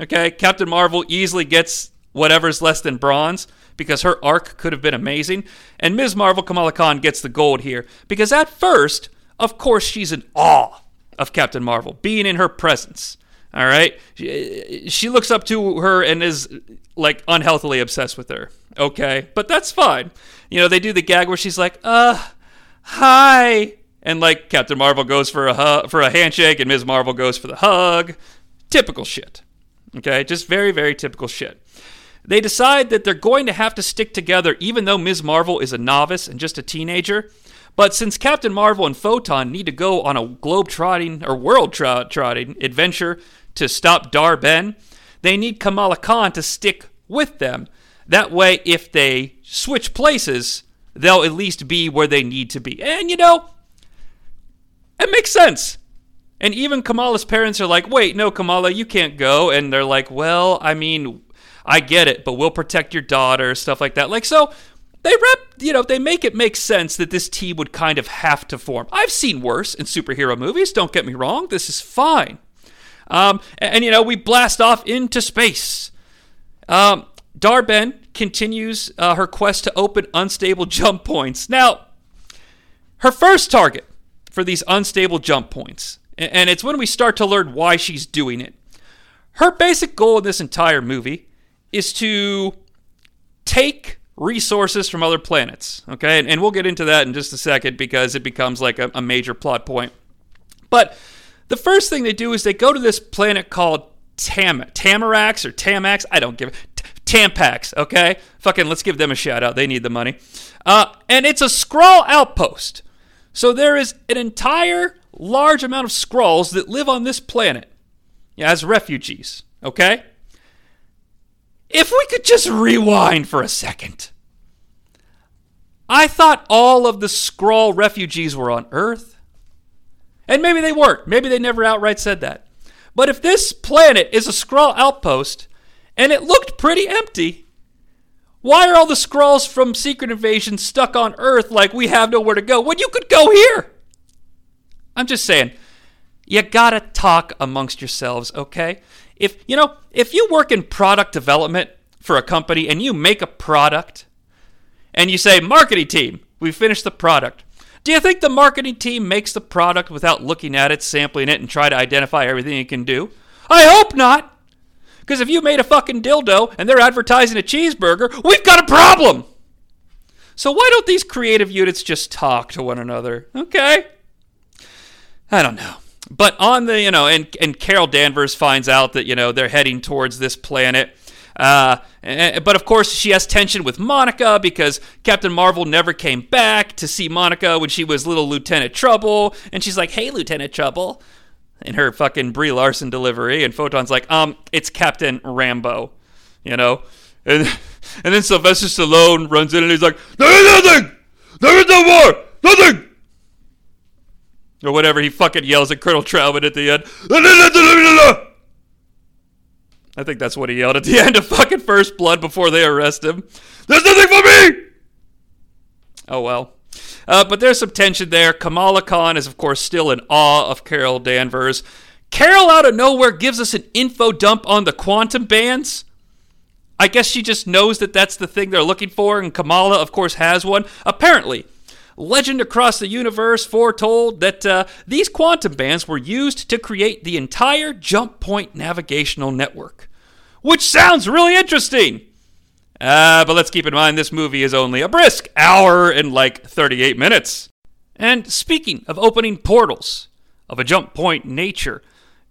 Okay, Captain Marvel easily gets whatever's less than bronze because her arc could have been amazing. And Ms. Marvel Kamala Khan gets the gold here because at first, of course, she's in awe of Captain Marvel, being in her presence. All right, she, she looks up to her and is like unhealthily obsessed with her. Okay, but that's fine. You know, they do the gag where she's like, "Uh, hi," and like Captain Marvel goes for a hu- for a handshake, and Ms. Marvel goes for the hug. Typical shit. Okay, just very very typical shit. They decide that they're going to have to stick together, even though Ms. Marvel is a novice and just a teenager. But since Captain Marvel and Photon need to go on a globe trotting or world trotting adventure to stop Dar-Benn, they need Kamala Khan to stick with them. That way, if they switch places, they'll at least be where they need to be. And you know, it makes sense. And even Kamala's parents are like, wait, no, Kamala, you can't go. And they're like, well, I mean, I get it, but we'll protect your daughter, stuff like that. Like, so they rep, you know, they make it make sense that this team would kind of have to form. I've seen worse in superhero movies, don't get me wrong. This is fine. Um, and, and, you know, we blast off into space. Um, Dar-Benn continues uh, her quest to open unstable jump points. Now, her first target for these unstable jump points, and, and it's when we start to learn why she's doing it. Her basic goal in this entire movie is to take resources from other planets. Okay, and, and, we'll get into that in just a second because it becomes like a, a major plot point. But the first thing they do is they go to this planet called Tam Tamarax or Tamax. I don't give it. Tampax, okay? Fucking let's give them a shout out. They need the money. Uh, and it's a Skrull outpost. So there is an entire large amount of Skrulls that live on this planet as refugees, okay? If we could just rewind for a second. I thought all of the Skrull refugees were on Earth. And maybe they weren't. Maybe they never outright said that. But if this planet is a Skrull outpost and it looked pretty empty, why are all the Skrulls from Secret Invasion stuck on Earth like we have nowhere to go when you could go here? I'm just saying, you gotta talk amongst yourselves, okay? If you know, if you work in product development for a company and you make a product and you say, marketing team, we finished the product. Do you think the marketing team makes the product without looking at it, sampling it, and try to identify everything it can do? I hope not. Because if you made a fucking dildo and they're advertising a cheeseburger, we've got a problem. So why don't these creative units just talk to one another? Okay. I don't know. But on the, you know, and, and Carol Danvers finds out that, you know, they're heading towards this planet. Uh, but of course, she has tension with Monica because Captain Marvel never came back to see Monica when she was little Lieutenant Trouble. And she's like, hey, Lieutenant Trouble. In her fucking Brie Larson delivery. And Photon's like, um, it's Captain Rambo. You know? And, and then Sylvester Stallone runs in and he's like, there is nothing! There is no more! Nothing! Or whatever, he fucking yells at Colonel Trautman at the end. I think that's what he yelled at the end of fucking First Blood before they arrest him. There's nothing for me! Oh well. Uh, but there's some tension there. Kamala Khan is, of course, still in awe of Carol Danvers. Carol out of nowhere gives us an info dump on the quantum bands. I guess she just knows that that's the thing they're looking for, and Kamala, of course, has one. Apparently, legend across the universe foretold that uh, these quantum bands were used to create the entire jump point navigational network, which sounds really interesting. Uh, but let's keep in mind this movie is only a brisk hour and like 38 minutes. And speaking of opening portals of a jump point nature,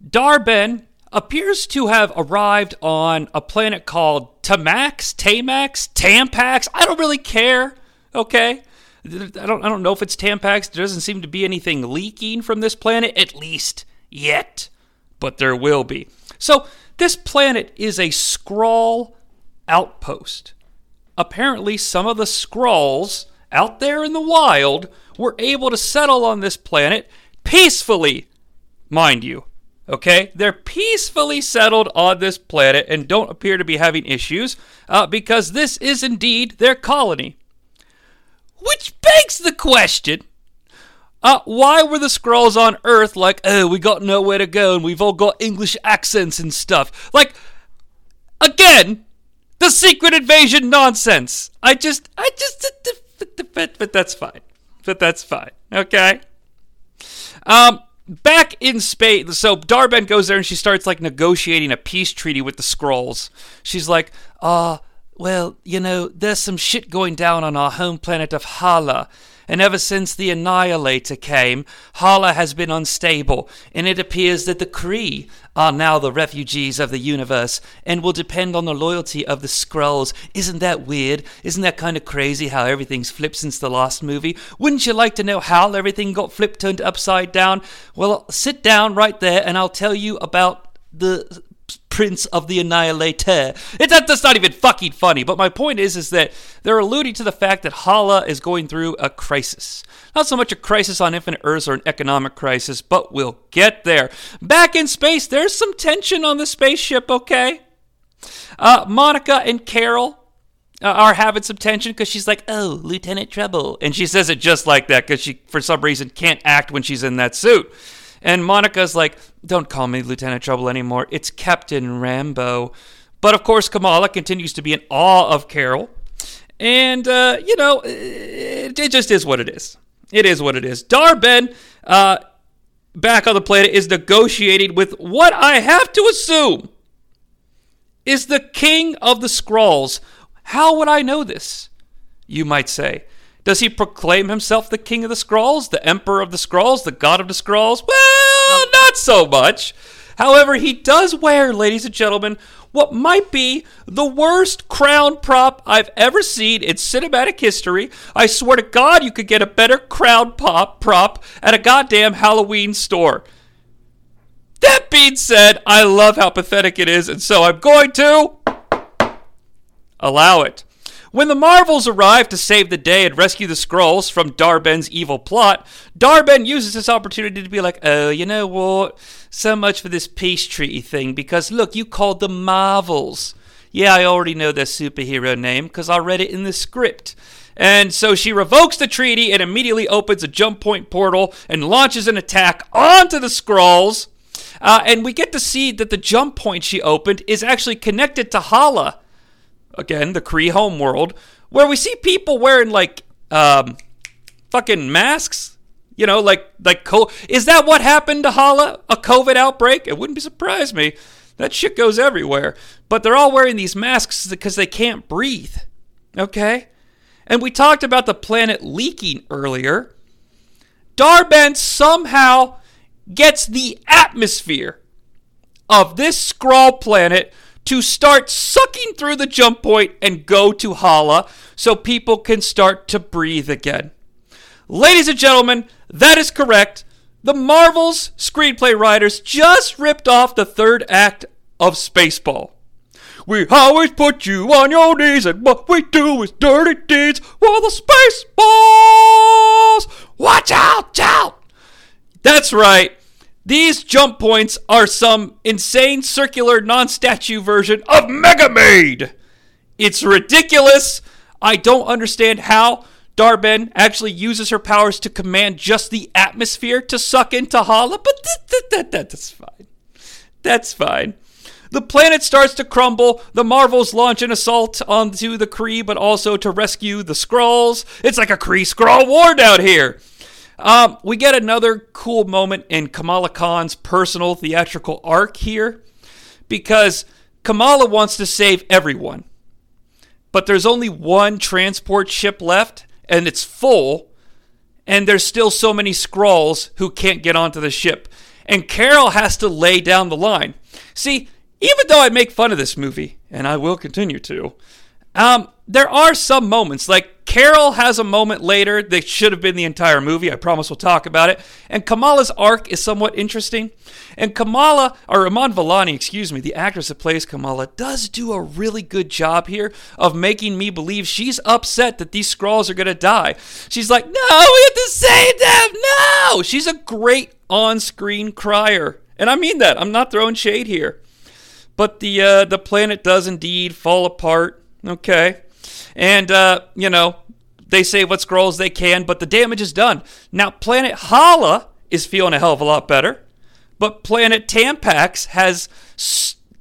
Dar-Benn appears to have arrived on a planet called Tamax, Tamax, Tampax. I don't really care. Okay. I don't, I don't know if it's Tampax. There doesn't seem to be anything leaking from this planet, at least yet. But there will be. So, this planet is a Skrull outpost. Apparently, some of the Skrulls out there in the wild were able to settle on this planet peacefully, mind you. Okay? They're peacefully settled on this planet and don't appear to be having issues uh, because this is indeed their colony. Which begs the question uh, why were the Skrulls on Earth like, oh, we got nowhere to go and we've all got English accents and stuff? Like, again, the secret invasion nonsense. I just, I just, but, but that's fine. But that's fine. Okay? Um, back in space, so Dar-Benn goes there and she starts like negotiating a peace treaty with the Skrulls. She's like, uh, well, you know, there's some shit going down on our home planet of Hala and ever since the Annihilator came, Hala has been unstable, and it appears that the Kree are now the refugees of the universe and will depend on the loyalty of the Skrulls. Isn't that weird? Isn't that kind of crazy how everything's flipped since the last movie? Wouldn't you like to know how everything got flipped turned upside down? Well, sit down right there and I'll tell you about the Prince of the Annihilator. It's that, that's not even fucking funny. But my point is, is that they're alluding to the fact that Hala is going through a crisis. Not so much a crisis on Infinite Earths or an economic crisis, but we'll get there. Back in space, there's some tension on the spaceship. Okay, uh, Monica and Carol uh, are having some tension because she's like, "Oh, Lieutenant Trouble," and she says it just like that because she, for some reason, can't act when she's in that suit. And Monica's like, don't call me Lieutenant Trouble anymore. It's Captain Rambo. But of course, Kamala continues to be in awe of Carol. And, uh, you know, it, it, just is what it is. It is what it is. Dar-Benn, uh, back on the planet, is negotiating with what I have to assume is the king of the Skrulls. How would I know this? You might say. Does he proclaim himself the king of the Skrulls, the emperor of the Skrulls, the god of the Skrulls? Well, not so much. However, he does wear, ladies and gentlemen, what might be the worst crown prop I've ever seen in cinematic history. I swear to God, you could get a better crown pop prop at a goddamn Halloween store. That being said, I love how pathetic it is, and so I'm going to allow it. When the Marvels arrive to save the day and rescue the Skrulls from Dar-Benn's evil plot, Dar-Benn uses this opportunity to be like, oh, you know what? So much for this peace treaty thing, because look, you called them Marvels. Yeah, I already know their superhero name because I read it in the script. And so she revokes the treaty and immediately opens a jump point portal and launches an attack onto the Skrulls. Uh, and we get to see that the jump point she opened is actually connected to Hala again, the Kree homeworld, where we see people wearing like um, fucking masks. You know, like like co- is that what happened to Hala? A COVID outbreak? It wouldn't be surprise me. That shit goes everywhere. But they're all wearing these masks because they can't breathe. Okay? And we talked about the planet leaking earlier. Dar-Benn somehow gets the atmosphere of this Skrull planet to start sucking through the jump point and go to Hala so people can start to breathe again. Ladies and gentlemen, that is correct. The Marvel's screenplay writers just ripped off the third act of Spaceball. We always put you on your knees, and what we do is dirty deeds while the Spaceballs! Watch out, out! That's right. These jump points are some insane circular non statue version of Mega Maid. It's ridiculous. I don't understand how Dar-Benn actually uses her powers to command just the atmosphere to suck into Hala, but that's fine. That's fine. The planet starts to crumble. The Marvels launch an assault onto the Kree, but also to rescue the Skrulls. It's like a Kree Skrull war down here. Um, we get another cool moment in Kamala Khan's personal theatrical arc here because Kamala wants to save everyone. But there's only one transport ship left, and it's full, and there's still so many Skrulls who can't get onto the ship. and Carol has to lay down the line. See, even though I make fun of this movie, and I will continue to, um, there are some moments like Carol has a moment later that should have been the entire movie. I promise we'll talk about it. And Kamala's arc is somewhat interesting. And Kamala, or Iman Vellani, excuse me, the actress that plays Kamala, does do a really good job here of making me believe she's upset that these Skrulls are going to die. She's like, no, we have to save them. No! She's a great on screen crier. And I mean that. I'm not throwing shade here. But the, uh, the planet does indeed fall apart. Okay. And, uh, you know, they save what Skrulls they can, but the damage is done. Now, Planet Hala is feeling a hell of a lot better, but Planet Tampax has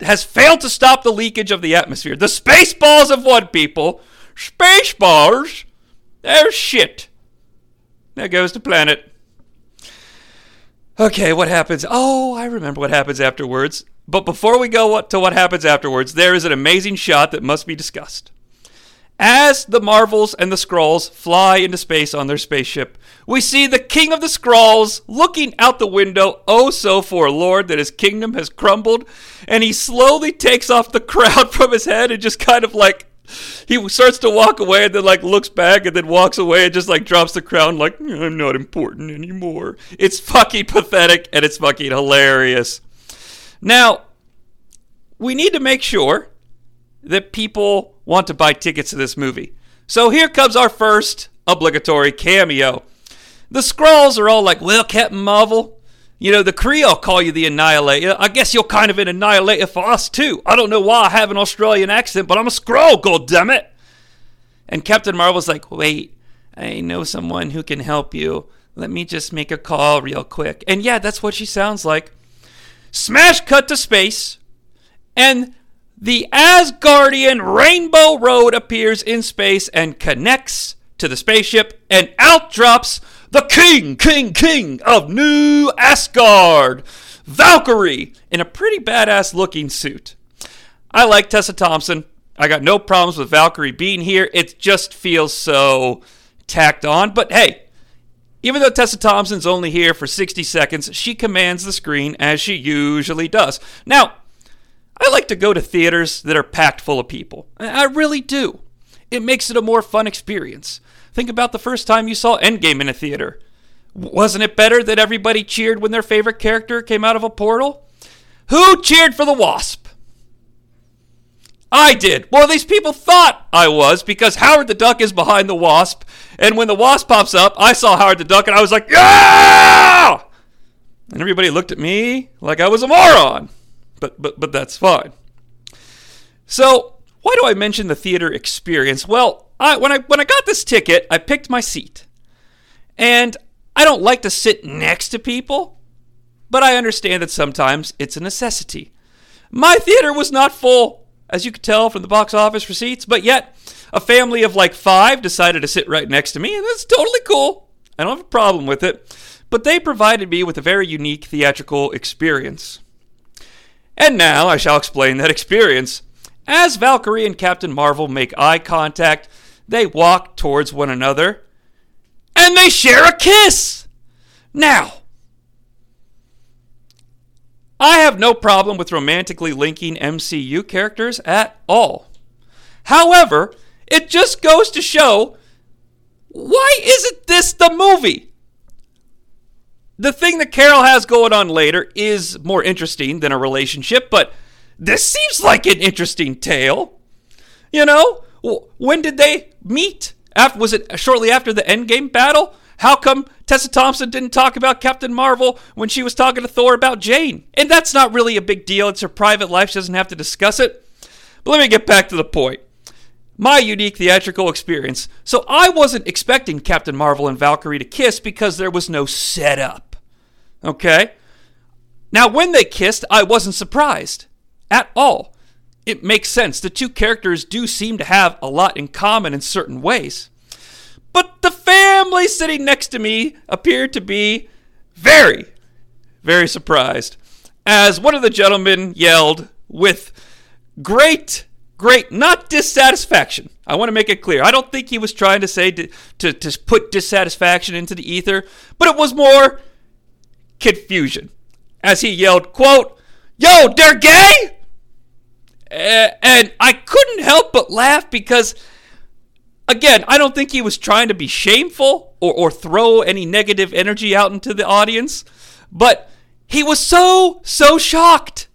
has failed to stop the leakage of the atmosphere. The space balls of what, people? Space balls? They're shit. There goes the planet. Okay, what happens? Oh, I remember what happens afterwards. But before we go to what happens afterwards, there is an amazing shot that must be discussed. As the Marvels and the Skrulls fly into space on their spaceship, we see the King of the Skrulls looking out the window, oh so forlorn that his kingdom has crumbled, and he slowly takes off the crown from his head and just kind of like he starts to walk away and then like looks back and then walks away and just like drops the crown like I'm not important anymore. It's fucking pathetic and it's fucking hilarious. Now, we need to make sure that people want to buy tickets to this movie. So here comes our first obligatory cameo. The Skrulls are all like, well, Captain Marvel, you know, the Kree call you the Annihilator. I guess you're kind of an Annihilator for us, too. I don't know why I have an Australian accent, but I'm a Skrull, goddammit. And Captain Marvel's like, wait, I know someone who can help you. Let me just make a call real quick. And yeah, that's what she sounds like. Smash cut to space. And the Asgardian Rainbow Road appears in space and connects to the spaceship, and out drops the King, King, King of New Asgard, Valkyrie, in a pretty badass looking suit. I like Tessa Thompson. I got no problems with Valkyrie being here. It just feels so tacked on. But hey, even though Tessa Thompson's only here for 60 seconds, she commands the screen as she usually does. Now, I like to go to theaters that are packed full of people. I really do. It makes it a more fun experience. Think about the first time you saw Endgame in a theater. Wasn't it better that everybody cheered when their favorite character came out of a portal? Who cheered for the Wasp? I did. Well, these people thought I was because Howard the Duck is behind the Wasp. And when the Wasp pops up, I saw Howard the Duck and I was like, yeah! And everybody looked at me like I was a moron but but but that's fine. So why do I mention the theater experience? Well, I, when I when I got this ticket, I picked my seat, and I don't like to sit next to people, but I understand that sometimes it's a necessity. My theater was not full, as you could tell from the box office receipts, but yet a family of like five decided to sit right next to me, and that's totally cool. I don't have a problem with it. But they provided me with a very unique theatrical experience. And now I shall explain that experience. As Valkyrie and Captain Marvel make eye contact, they walk towards one another and they share a kiss. Now, I have no problem with romantically linking MCU characters at all. However, it just goes to show why isn't this the movie? The thing that Carol has going on later is more interesting than a relationship, but this seems like an interesting tale. You know, when did they meet? After, was it shortly after the Endgame battle? How come Tessa Thompson didn't talk about Captain Marvel when she was talking to Thor about Jane? And that's not really a big deal. It's her private life. She doesn't have to discuss it. But let me get back to the point. My unique theatrical experience. So I wasn't expecting Captain Marvel and Valkyrie to kiss because there was no setup. Okay? Now, when they kissed, I wasn't surprised at all. It makes sense. The two characters do seem to have a lot in common in certain ways. But the family sitting next to me appeared to be very, very surprised as one of the gentlemen yelled with great, great, not dissatisfaction. I want to make it clear. I don't think he was trying to say to, to, to put dissatisfaction into the ether, but it was more confusion as he yelled, quote, Yo, they're gay? And I couldn't help but laugh because, again, I don't think he was trying to be shameful or, or throw any negative energy out into the audience, but he was so, so shocked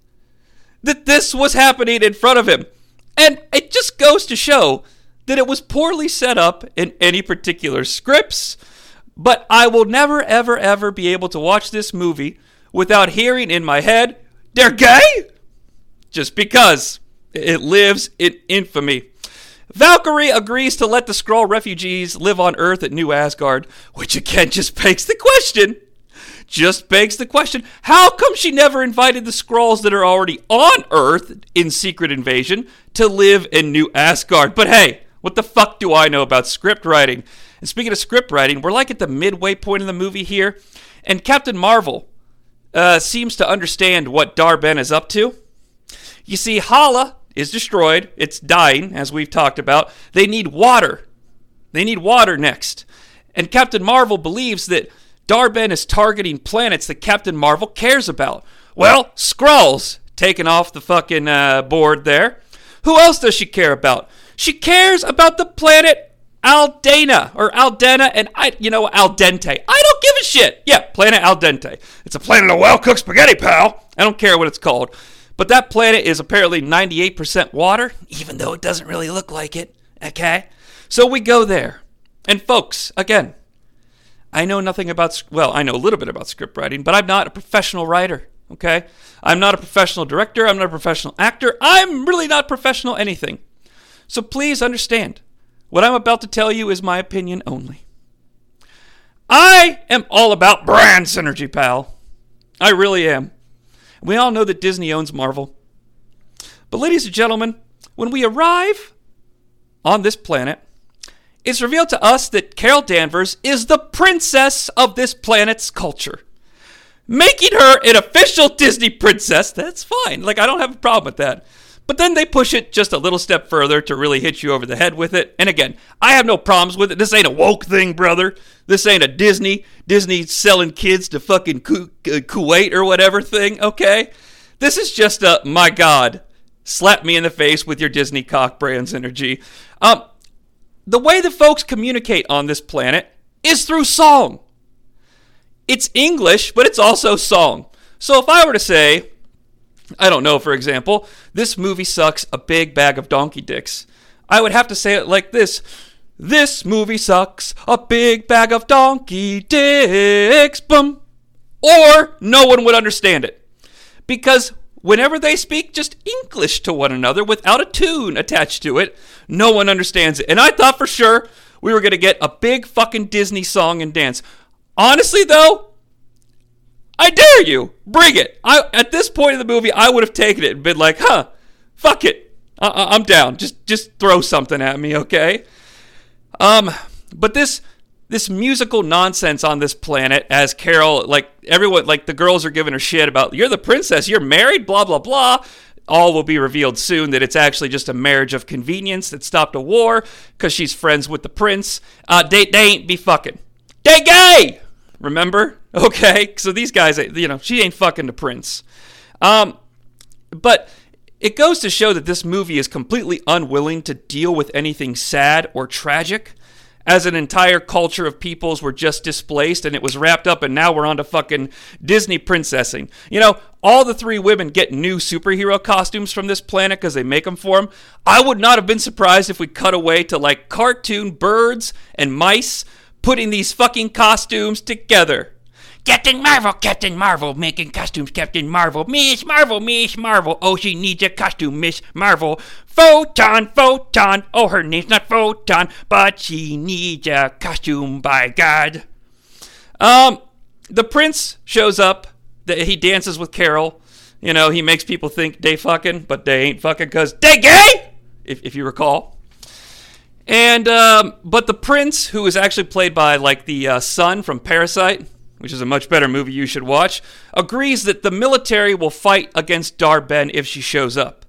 that this was happening in front of him. And it just goes to show that it was poorly set up in any particular scripts. But I will never, ever, ever be able to watch this movie without hearing in my head, they're gay? Just because it lives in infamy. Valkyrie agrees to let the Skrull refugees live on Earth at New Asgard, which again just begs the question. Just begs the question how come she never invited the Skrulls that are already on Earth in Secret Invasion to live in New Asgard? But hey, what the fuck do I know about script writing? And speaking of script writing, we're like at the midway point of the movie here, and Captain Marvel uh, seems to understand what Dar-Benn is up to. You see, Hala is destroyed. It's dying, as we've talked about. They need water. They need water next. And Captain Marvel believes that Dar-Benn is targeting planets that Captain Marvel cares about. Well, Skrulls taken off the fucking uh, board there. Who else does she care about? She cares about the planet Aldana or Aldena and I, you know, Al Dente. I don't give a shit. Yeah, planet Al Dente. It's a planet of well-cooked spaghetti, pal. I don't care what it's called. But that planet is apparently 98% water, even though it doesn't really look like it. Okay? So we go there. And folks, again, I know nothing about, well, I know a little bit about script writing, but I'm not a professional writer. Okay? I'm not a professional director. I'm not a professional actor. I'm really not professional anything. So please understand what I'm about to tell you is my opinion only. I am all about brand synergy, pal. I really am. We all know that Disney owns Marvel. But, ladies and gentlemen, when we arrive on this planet, it's revealed to us that Carol Danvers is the princess of this planet's culture. Making her an official Disney princess, that's fine. Like, I don't have a problem with that. But then they push it just a little step further to really hit you over the head with it. And again, I have no problems with it. This ain't a woke thing, brother. This ain't a Disney, Disney selling kids to fucking Ku- uh, Kuwait or whatever thing, okay? This is just a, my God, slap me in the face with your Disney cock brands energy. Um, the way the folks communicate on this planet is through song. It's English, but it's also song. So if I were to say, I don't know, for example, this movie sucks a big bag of donkey dicks. I would have to say it like this This movie sucks a big bag of donkey dicks. Boom. Or no one would understand it. Because whenever they speak just English to one another without a tune attached to it, no one understands it. And I thought for sure we were going to get a big fucking Disney song and dance. Honestly, though, I dare you. Bring it. I, at this point in the movie, I would have taken it and been like, huh, fuck it. I, I'm down. Just just throw something at me, okay? Um, but this this musical nonsense on this planet as Carol, like everyone, like the girls are giving her shit about you're the princess, you're married, blah blah blah. All will be revealed soon that it's actually just a marriage of convenience that stopped a war because she's friends with the prince. Uh, they, they ain't be fucking. They gay. Remember? Okay, so these guys, you know, she ain't fucking the prince. Um, but it goes to show that this movie is completely unwilling to deal with anything sad or tragic. As an entire culture of peoples were just displaced and it was wrapped up, and now we're on to fucking Disney princessing. You know, all the three women get new superhero costumes from this planet because they make them for them. I would not have been surprised if we cut away to like cartoon birds and mice putting these fucking costumes together. Captain Marvel, Captain Marvel, making costumes, Captain Marvel, Miss Marvel, Miss Marvel. Oh, she needs a costume, Miss Marvel. Photon, Photon. Oh, her name's not Photon, but she needs a costume, by God. Um, the prince shows up. He dances with Carol. You know, he makes people think they fucking, but they ain't fucking because they gay, if, if you recall. And, um, but the prince, who is actually played by, like, the uh, son from Parasite, which is a much better movie you should watch, agrees that the military will fight against Dar-Benn if she shows up.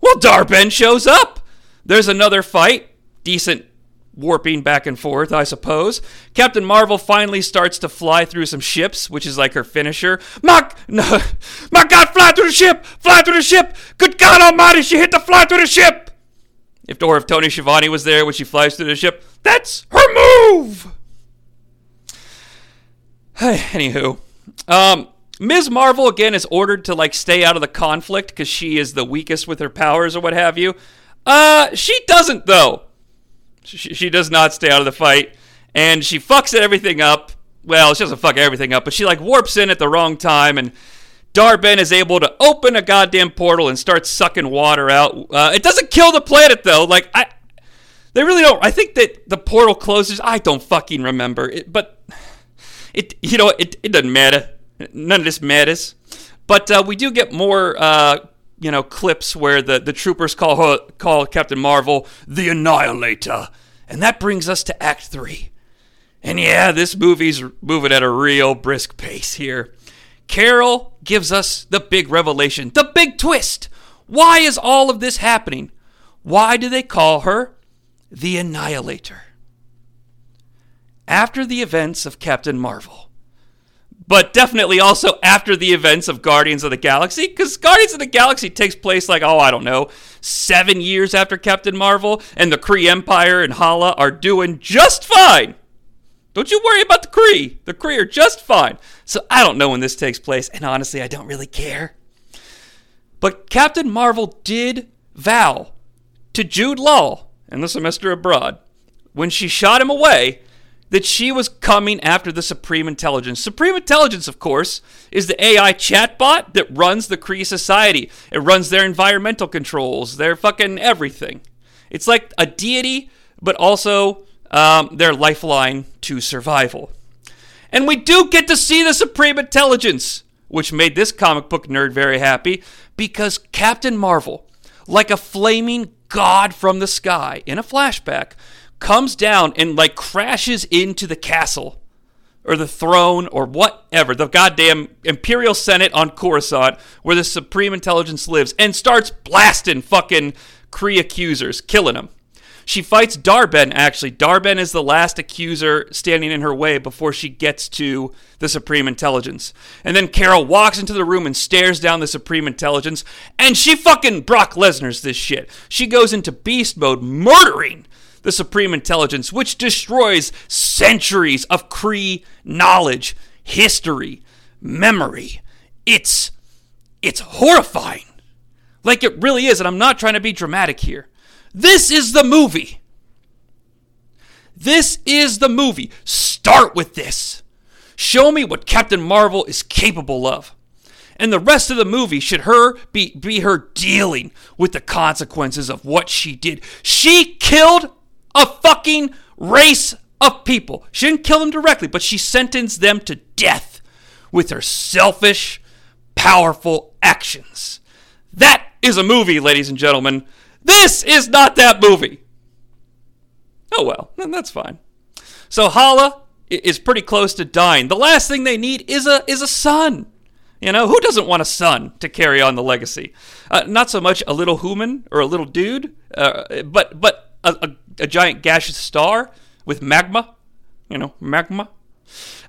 Well, Dar-Benn shows up. There's another fight, decent warping back and forth, I suppose. Captain Marvel finally starts to fly through some ships, which is like her finisher. My, no, my God, fly through the ship! Fly through the ship! Good God Almighty, she hit the fly through the ship! If or if Tony Schiavone was there when she flies through the ship, that's her move. Anywho, um, Ms. Marvel again is ordered to like stay out of the conflict because she is the weakest with her powers or what have you. Uh, she doesn't though. She, she does not stay out of the fight, and she fucks everything up. Well, she doesn't fuck everything up, but she like warps in at the wrong time, and Dar-Benn is able to open a goddamn portal and start sucking water out. Uh, it doesn't kill the planet though. Like I, they really don't. I think that the portal closes. I don't fucking remember it, but it you know it it doesn't matter. None of this matters. But uh, we do get more uh, you know clips where the the troopers call her, call Captain Marvel the Annihilator, and that brings us to Act Three. And yeah, this movie's moving at a real brisk pace here. Carol gives us the big revelation, the big twist. Why is all of this happening? Why do they call her the Annihilator? After the events of Captain Marvel, but definitely also after the events of Guardians of the Galaxy, because Guardians of the Galaxy takes place like, oh, I don't know, seven years after Captain Marvel, and the Kree Empire and Hala are doing just fine. Don't you worry about the Kree. The Kree are just fine. So I don't know when this takes place, and honestly, I don't really care. But Captain Marvel did vow to Jude Law in the semester abroad when she shot him away that she was coming after the Supreme Intelligence. Supreme Intelligence, of course, is the AI chatbot that runs the Kree society. It runs their environmental controls, their fucking everything. It's like a deity, but also um, their lifeline to survival. And we do get to see the Supreme Intelligence, which made this comic book nerd very happy because Captain Marvel, like a flaming god from the sky in a flashback, comes down and like crashes into the castle or the throne or whatever, the goddamn Imperial Senate on Coruscant where the Supreme Intelligence lives and starts blasting fucking Kree accusers, killing them. She fights Dar-Benn, actually. Dar-Benn is the last accuser standing in her way before she gets to the Supreme Intelligence. And then Carol walks into the room and stares down the Supreme Intelligence, and she fucking Brock Lesnar's this shit. She goes into beast mode, murdering the Supreme Intelligence, which destroys centuries of Kree knowledge, history, memory. It's it's horrifying. Like it really is, and I'm not trying to be dramatic here. This is the movie. This is the movie. Start with this. Show me what Captain Marvel is capable of. And the rest of the movie should her be, be her dealing with the consequences of what she did. She killed a fucking race of people. She didn't kill them directly, but she sentenced them to death with her selfish, powerful actions. That is a movie, ladies and gentlemen. This is not that movie. Oh well, then that's fine. So Hala is pretty close to dying. The last thing they need is a is a son. You know, who doesn't want a son to carry on the legacy? Uh, not so much a little human or a little dude, uh, but but a, a, a, giant gaseous star with magma. You know, magma.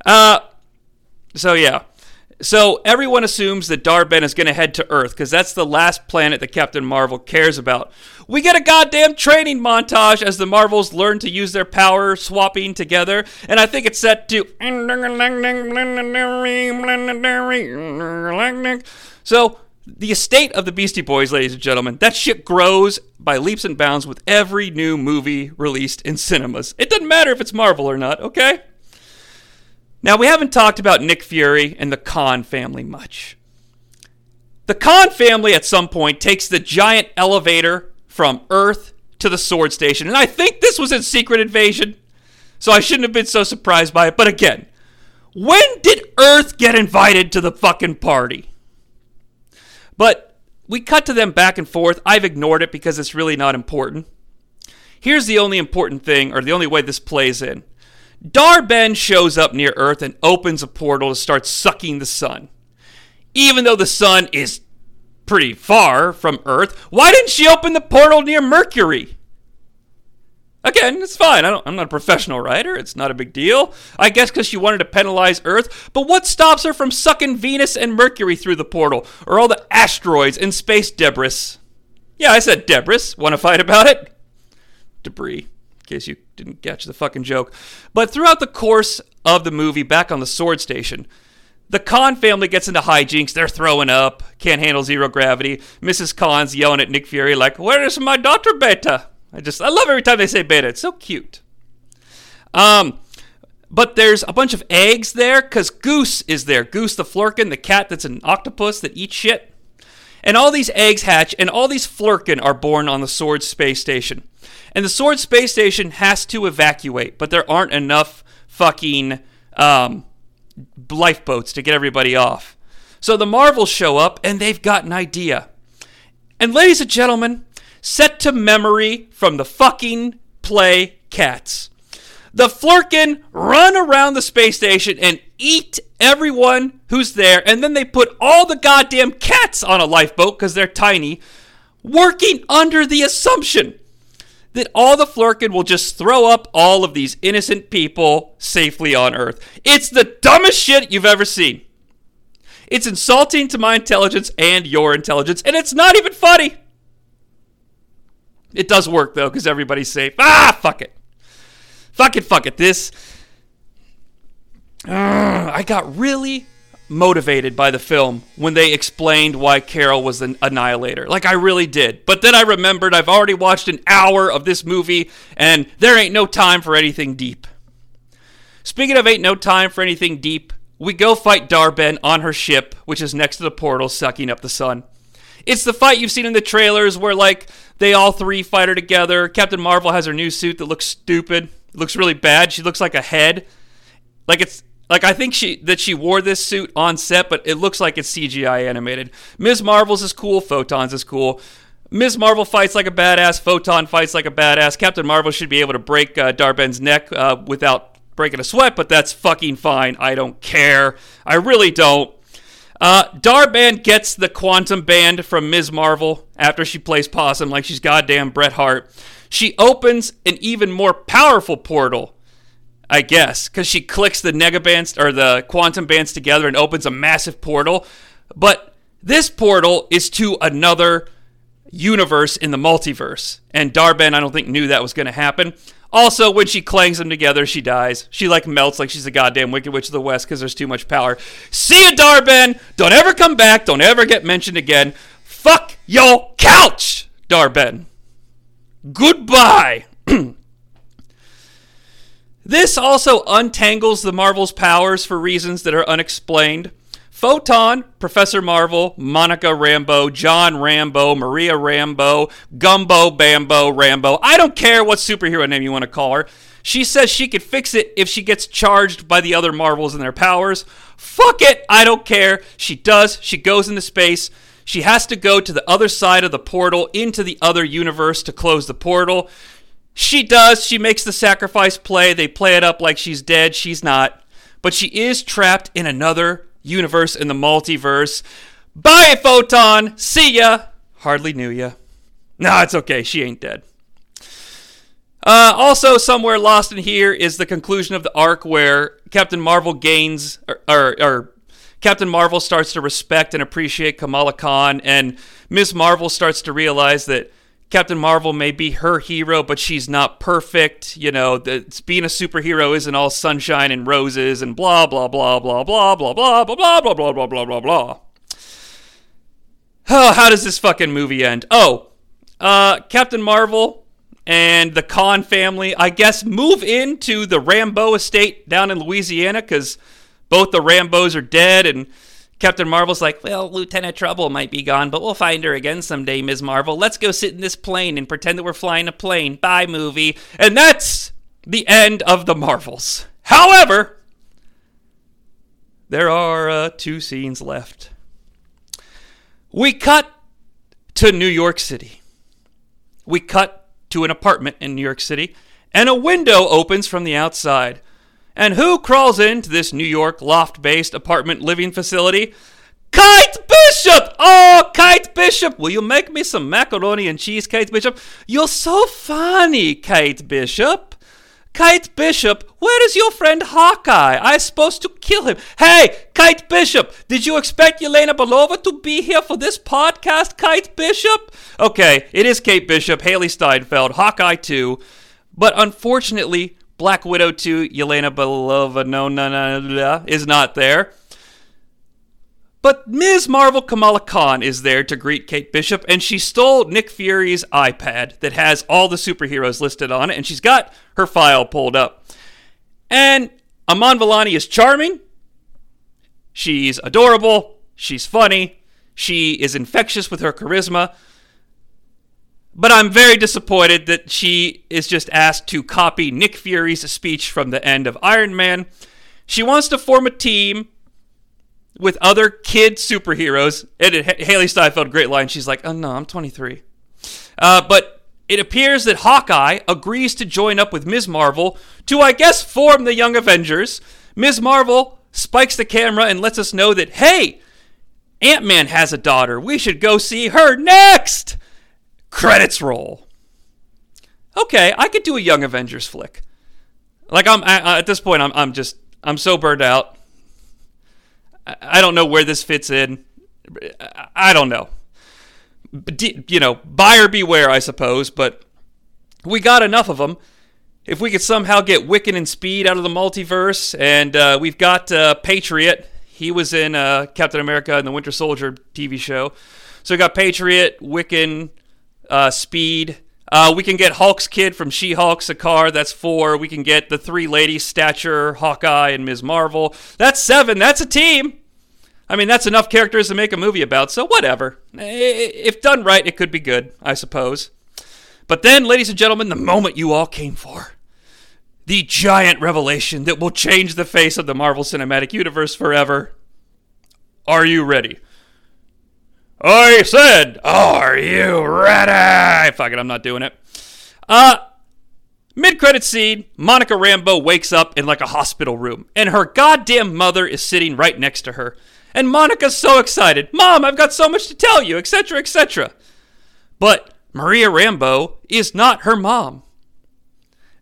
Uh, so yeah, so everyone assumes that Dar-Benn is going to head to Earth because that's the last planet that Captain Marvel cares about. We get a goddamn training montage as the Marvels learn to use their power swapping together, and I think it's set to. So the estate of the Beastie Boys, ladies and gentlemen, that shit grows by leaps and bounds with every new movie released in cinemas. It doesn't matter if it's Marvel or not, okay? Now, we haven't talked about Nick Fury and the Khan family much. The Khan family at some point takes the giant elevator from Earth to the Sword Station, and I think this was in Secret Invasion, so I shouldn't have been so surprised by it. But again, when did Earth get invited to the fucking party? But we cut to them back and forth. I've ignored it because it's really not important. Here's the only important thing, or the only way this plays in. Dar-Benn shows up near Earth and opens a portal to start sucking the sun. Even though the sun is pretty far from Earth, why didn't she open the portal near Mercury? Again, it's fine. I I'm not a professional writer. It's not a big deal. I guess because she wanted to penalize Earth. But what stops her from sucking Venus and Mercury through the portal? Or all the asteroids and space debris? Yeah, I said debris. Want to fight about it? Debris, in case you didn't catch the fucking joke. But throughout the course of the movie, back on the sword station, the Khan family gets into hijinks. They're throwing up, can't handle zero gravity. Mrs. Khan's yelling at Nick Fury, like, Where is my daughter Beta? I just, I love every time they say Beta. It's so cute. Um, but there's a bunch of eggs there because Goose is there. Goose the Flerken, the cat that's an octopus that eats shit. And all these eggs hatch, and all these Flerken are born on the Sword space station. And the Sword space station has to evacuate, but there aren't enough fucking um, lifeboats to get everybody off. So the Marvels show up, and they've got an idea. And ladies and gentlemen, set to memory from the fucking play Cats. The Flerken run around the space station and eat everyone who's there, and then they put all the goddamn cats on a lifeboat because they're tiny, working under the assumption that all the Flerken will just throw up all of these innocent people safely on Earth. It's the dumbest shit you've ever seen. It's insulting to my intelligence and your intelligence, and it's not even funny. It does work though, because everybody's safe. Ah, fuck it. Fuck it, fuck it. This. Ugh, I got really motivated by the film when they explained why Carol was an annihilator. Like, I really did. But then I remembered I've already watched an hour of this movie, and there ain't no time for anything deep. Speaking of ain't no time for anything deep, we go fight Dar-Benn on her ship, which is next to the portal, sucking up the sun. It's the fight you've seen in the trailers where, like, they all three fight her together. Captain Marvel has her new suit that looks stupid. It looks really bad. She looks like a head. Like it's like I think she that she wore this suit on set, but it looks like it's CGI animated. Ms. Marvel's is cool. Photons is cool. Ms. Marvel fights like a badass. Photon fights like a badass. Captain Marvel should be able to break uh, Dar-Benn's neck uh, without breaking a sweat, but that's fucking fine. I don't care. I really don't. Uh, Dar-Benn gets the quantum band from Ms. Marvel after she plays possum like she's goddamn Bret Hart. She opens an even more powerful portal, I guess, because she clicks the negabands or the quantum bands together and opens a massive portal. But this portal is to another universe in the multiverse. And Dar-Benn, I don't think, knew that was going to happen. Also, when she clangs them together, she dies. She like melts like she's a goddamn Wicked Witch of the West because there's too much power. See you, Dar-Benn. Don't ever come back. Don't ever get mentioned again. Fuck your couch, Dar-Benn. Goodbye. this also untangles the Marvel's powers for reasons that are unexplained. Photon, Professor Marvel, Monica Rambeau, John Rambo, Maria Rambeau, Gumbo Bambo Rambo. I don't care what superhero name you want to call her. She says she could fix it if she gets charged by the other Marvels and their powers. Fuck it, I don't care. She does. She goes into space. She has to go to the other side of the portal into the other universe to close the portal. She does. She makes the sacrifice play. They play it up like she's dead. She's not. But she is trapped in another universe in the multiverse. Bye, Photon. See ya. Hardly knew ya. Nah, it's okay. She ain't dead. Uh, also, somewhere lost in here is the conclusion of the arc where Captain Marvel gains, or, or, or Captain Marvel starts to respect and appreciate Kamala Khan, and Ms. Marvel starts to realize that Captain Marvel may be her hero, but she's not perfect. You know, that being a superhero isn't all sunshine and roses and blah blah blah blah blah blah blah blah blah blah blah blah blah blah blah. Oh, how does this fucking movie end? Oh, uh, Captain Marvel and the Khan family, I guess, move into the Rambeau estate down in Louisiana because both the Rambeaus are dead and Captain Marvel's like, well, Lieutenant Trouble might be gone, but we'll find her again someday, Ms. Marvel. Let's go sit in this plane and pretend that we're flying a plane. Bye, movie. And that's the end of the Marvels. However, there are uh, two scenes left. We cut to New York City. We cut to an apartment in New York City, and a window opens from the outside. And who crawls into this New York loft based apartment living facility? Kite Bishop! Oh, Kate Bishop! Will you make me some macaroni and cheese, Kate Bishop? You're so funny, Kate Bishop. Kate Bishop, where is your friend Hawkeye? I supposed to kill him. Hey, Kate Bishop, did you expect Yelena Belova to be here for this podcast, Kate Bishop? Okay, it is Kate Bishop, Hailee Steinfeld, Hawkeye 2, but unfortunately, Black Widow 2, Yelena Belova, no, no, no, no, is not there. But Ms. Marvel Kamala Khan is there to greet Kate Bishop, and she stole Nick Fury's iPad that has all the superheroes listed on it, and she's got her file pulled up. And Iman Vellani is charming. She's adorable. She's funny. She is infectious with her charisma. But I'm very disappointed that she is just asked to copy Nick Fury's speech from the end of Iron Man. She wants to form a team with other kid superheroes. And it, Hailee Steinfeld, great line. She's like, "Oh no, I'm 23." Uh, but it appears that Hawkeye agrees to join up with Ms. Marvel to, I guess, form the Young Avengers. Ms. Marvel spikes the camera and lets us know that, hey, Ant Man has a daughter. We should go see her next. Credits roll. Okay, I could do a Young Avengers flick. Like I'm I, at this point, I'm I'm just I'm so burned out. I don't know where this fits in. I don't know. You know, buyer beware, I suppose, but we got enough of them. If we could somehow get Wiccan and Speed out of the multiverse, and uh, we've got uh, Patriot. He was in uh, Captain America and the Winter Soldier TV show. So we got Patriot, Wiccan, uh, Speed. Uh, we can get Hulk's kid from She Hulk, Skaar. That's four. We can get the three ladies, Stature, Hawkeye, and Ms. Marvel. That's seven. That's a team. I mean, that's enough characters to make a movie about, so whatever. If done right, it could be good, I suppose. But then, ladies and gentlemen, the moment you all came for the giant revelation that will change the face of the Marvel Cinematic Universe forever. Are you ready? I said, Are you ready? Fuck it, I'm not doing it. Uh, Mid credit scene, Monica Rambeau wakes up in like a hospital room, and her goddamn mother is sitting right next to her. And Monica's so excited. Mom, I've got so much to tell you, etc., etc. But Maria Rambeau is not her mom.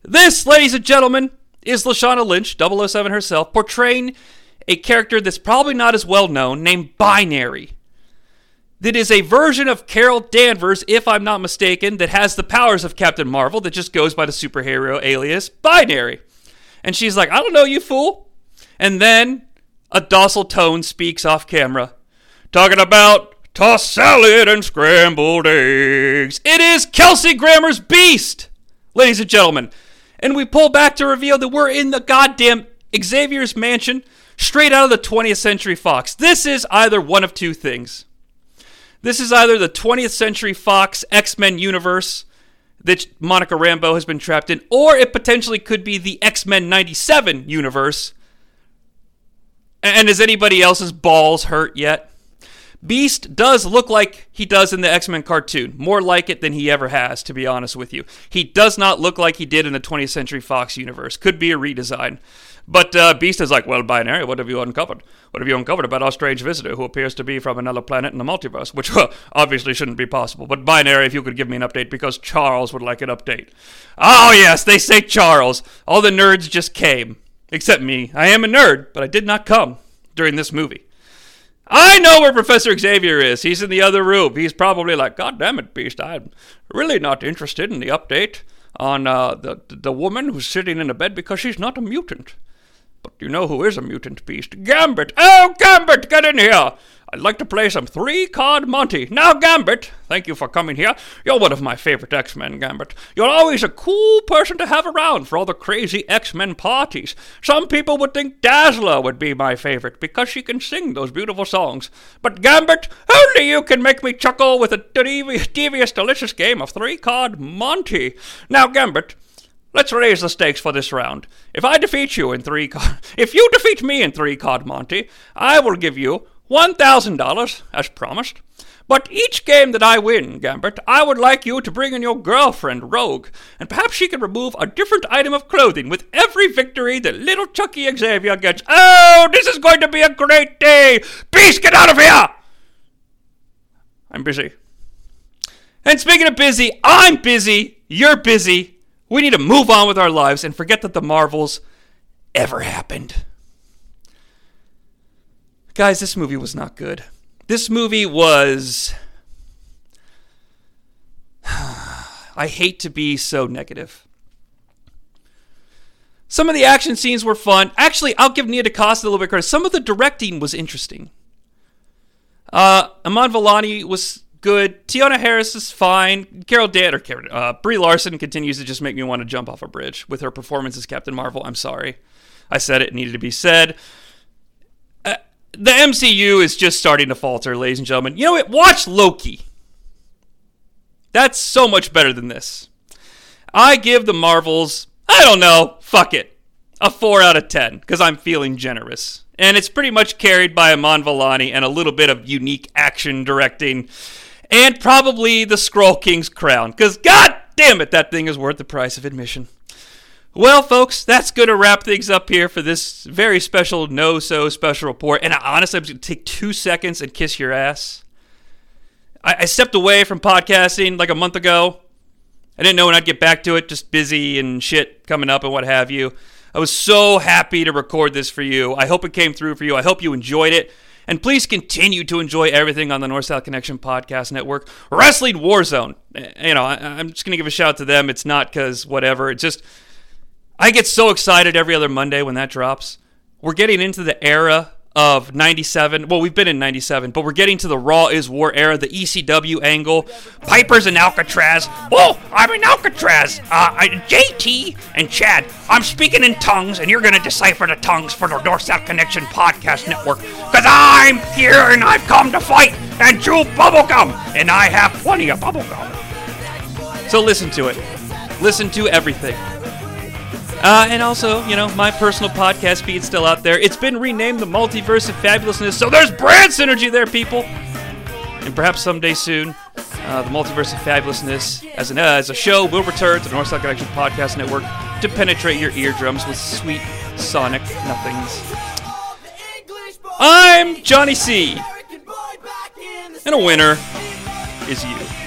This, ladies and gentlemen, is Lashana Lynch, 007 herself, portraying a character that's probably not as well known, named Binary that is a version of Carol Danvers, if I'm not mistaken, that has the powers of Captain Marvel that just goes by the superhero alias Binary. And she's like, I don't know, you fool. And then a docile tone speaks off camera, talking about tossed salad and scrambled eggs. It is Kelsey Grammer's Beast, ladies and gentlemen. And we pull back to reveal that we're in the goddamn Xavier's mansion straight out of the 20th Century Fox. This is either one of two things. This is either the 20th Century Fox X Men universe that Monica Rambeau has been trapped in, or it potentially could be the X Men 97 universe. And is anybody else's balls hurt yet? Beast does look like he does in the X Men cartoon, more like it than he ever has, to be honest with you. He does not look like he did in the 20th Century Fox universe. Could be a redesign. But uh, Beast is like, well, binary, what have you uncovered? What have you uncovered about our strange visitor who appears to be from another planet in the multiverse? Which obviously shouldn't be possible. But binary, if you could give me an update, because Charles would like an update. Oh, yes, they say Charles. All the nerds just came. Except me. I am a nerd, but I did not come during this movie. I know where Professor Xavier is. He's in the other room. He's probably like, God damn it, Beast. I'm really not interested in the update on uh, the the woman who's sitting in a bed because she's not a mutant. But you know who is a mutant beast? Gambit! Oh, Gambit, get in here! I'd like to play some three card Monty. Now, Gambit, thank you for coming here. You're one of my favorite X Men, Gambit. You're always a cool person to have around for all the crazy X Men parties. Some people would think Dazzler would be my favorite because she can sing those beautiful songs. But, Gambit, only you can make me chuckle with a devious, devious delicious game of three card Monty. Now, Gambit, Let's raise the stakes for this round. If I defeat you in three card, if you defeat me in three card Monty, I will give you one thousand dollars as promised. But each game that I win, Gambit, I would like you to bring in your girlfriend, Rogue, and perhaps she can remove a different item of clothing with every victory that little Chucky Xavier gets. Oh, this is going to be a great day! Beast, get out of here! I'm busy. And speaking of busy, I'm busy. You're busy. We need to move on with our lives and forget that the Marvels ever happened. Guys, this movie was not good. This movie was. I hate to be so negative. Some of the action scenes were fun. Actually, I'll give Nia DaCosta a little bit credit. Some of the directing was interesting. Uh, Iman Vellani was good. Teyonah Parris is fine. Carol Dan or uh, Brie Larson continues to just make me want to jump off a bridge with her performance as Captain Marvel. I'm sorry, I said it, needed to be said. Uh, the MCU is just starting to falter, ladies and gentlemen. You know what? Watch Loki. That's so much better than this. I give the Marvels, I don't know, fuck it, a 4 out of 10 because I'm feeling generous. And it's pretty much carried by Iman Vellani and a little bit of unique action directing and probably the Scroll King's crown because god damn it, that thing is worth the price of admission. Well, folks, that's going to wrap things up here for this very special, NoSo special report. And I, honestly, I'm going to take two seconds and kiss your ass. I, I stepped away from podcasting like a month ago. I didn't know when I'd get back to it, just busy and shit coming up and what have you. I was so happy to record this for you. I hope it came through for you. I hope you enjoyed it. And please continue to enjoy everything on the North South Connection Podcast Network. Wrestling Warzone. Eh, you know, I, am just going to give a shout out to them. It's not because whatever. It's just, I get so excited every other Monday when that drops. We're getting into the era of 97. Well, we've been in 97, but we're getting to the Raw is War era, the ECW angle. Piper's in Alcatraz. Oh, I'm in Alcatraz. Uh, I, JT and Chad, I'm speaking in tongues, and you're going to decipher the tongues for the North South Connection Podcast Network. Because I'm here and I've come to fight and chew bubblegum, and I have plenty of bubblegum. So listen to it. Listen to everything. Uh, and also, you know, my personal podcast feed's still out there. It's been renamed the Multiverse of Fabulousness, so there's brand synergy there, people. And perhaps someday soon, uh, the Multiverse of Fabulousness as, an, uh, as a show will return to the North South Connection Podcast Network to penetrate your eardrums with sweet sonic nothings. I'm Jonnie Sea. And a winner is you.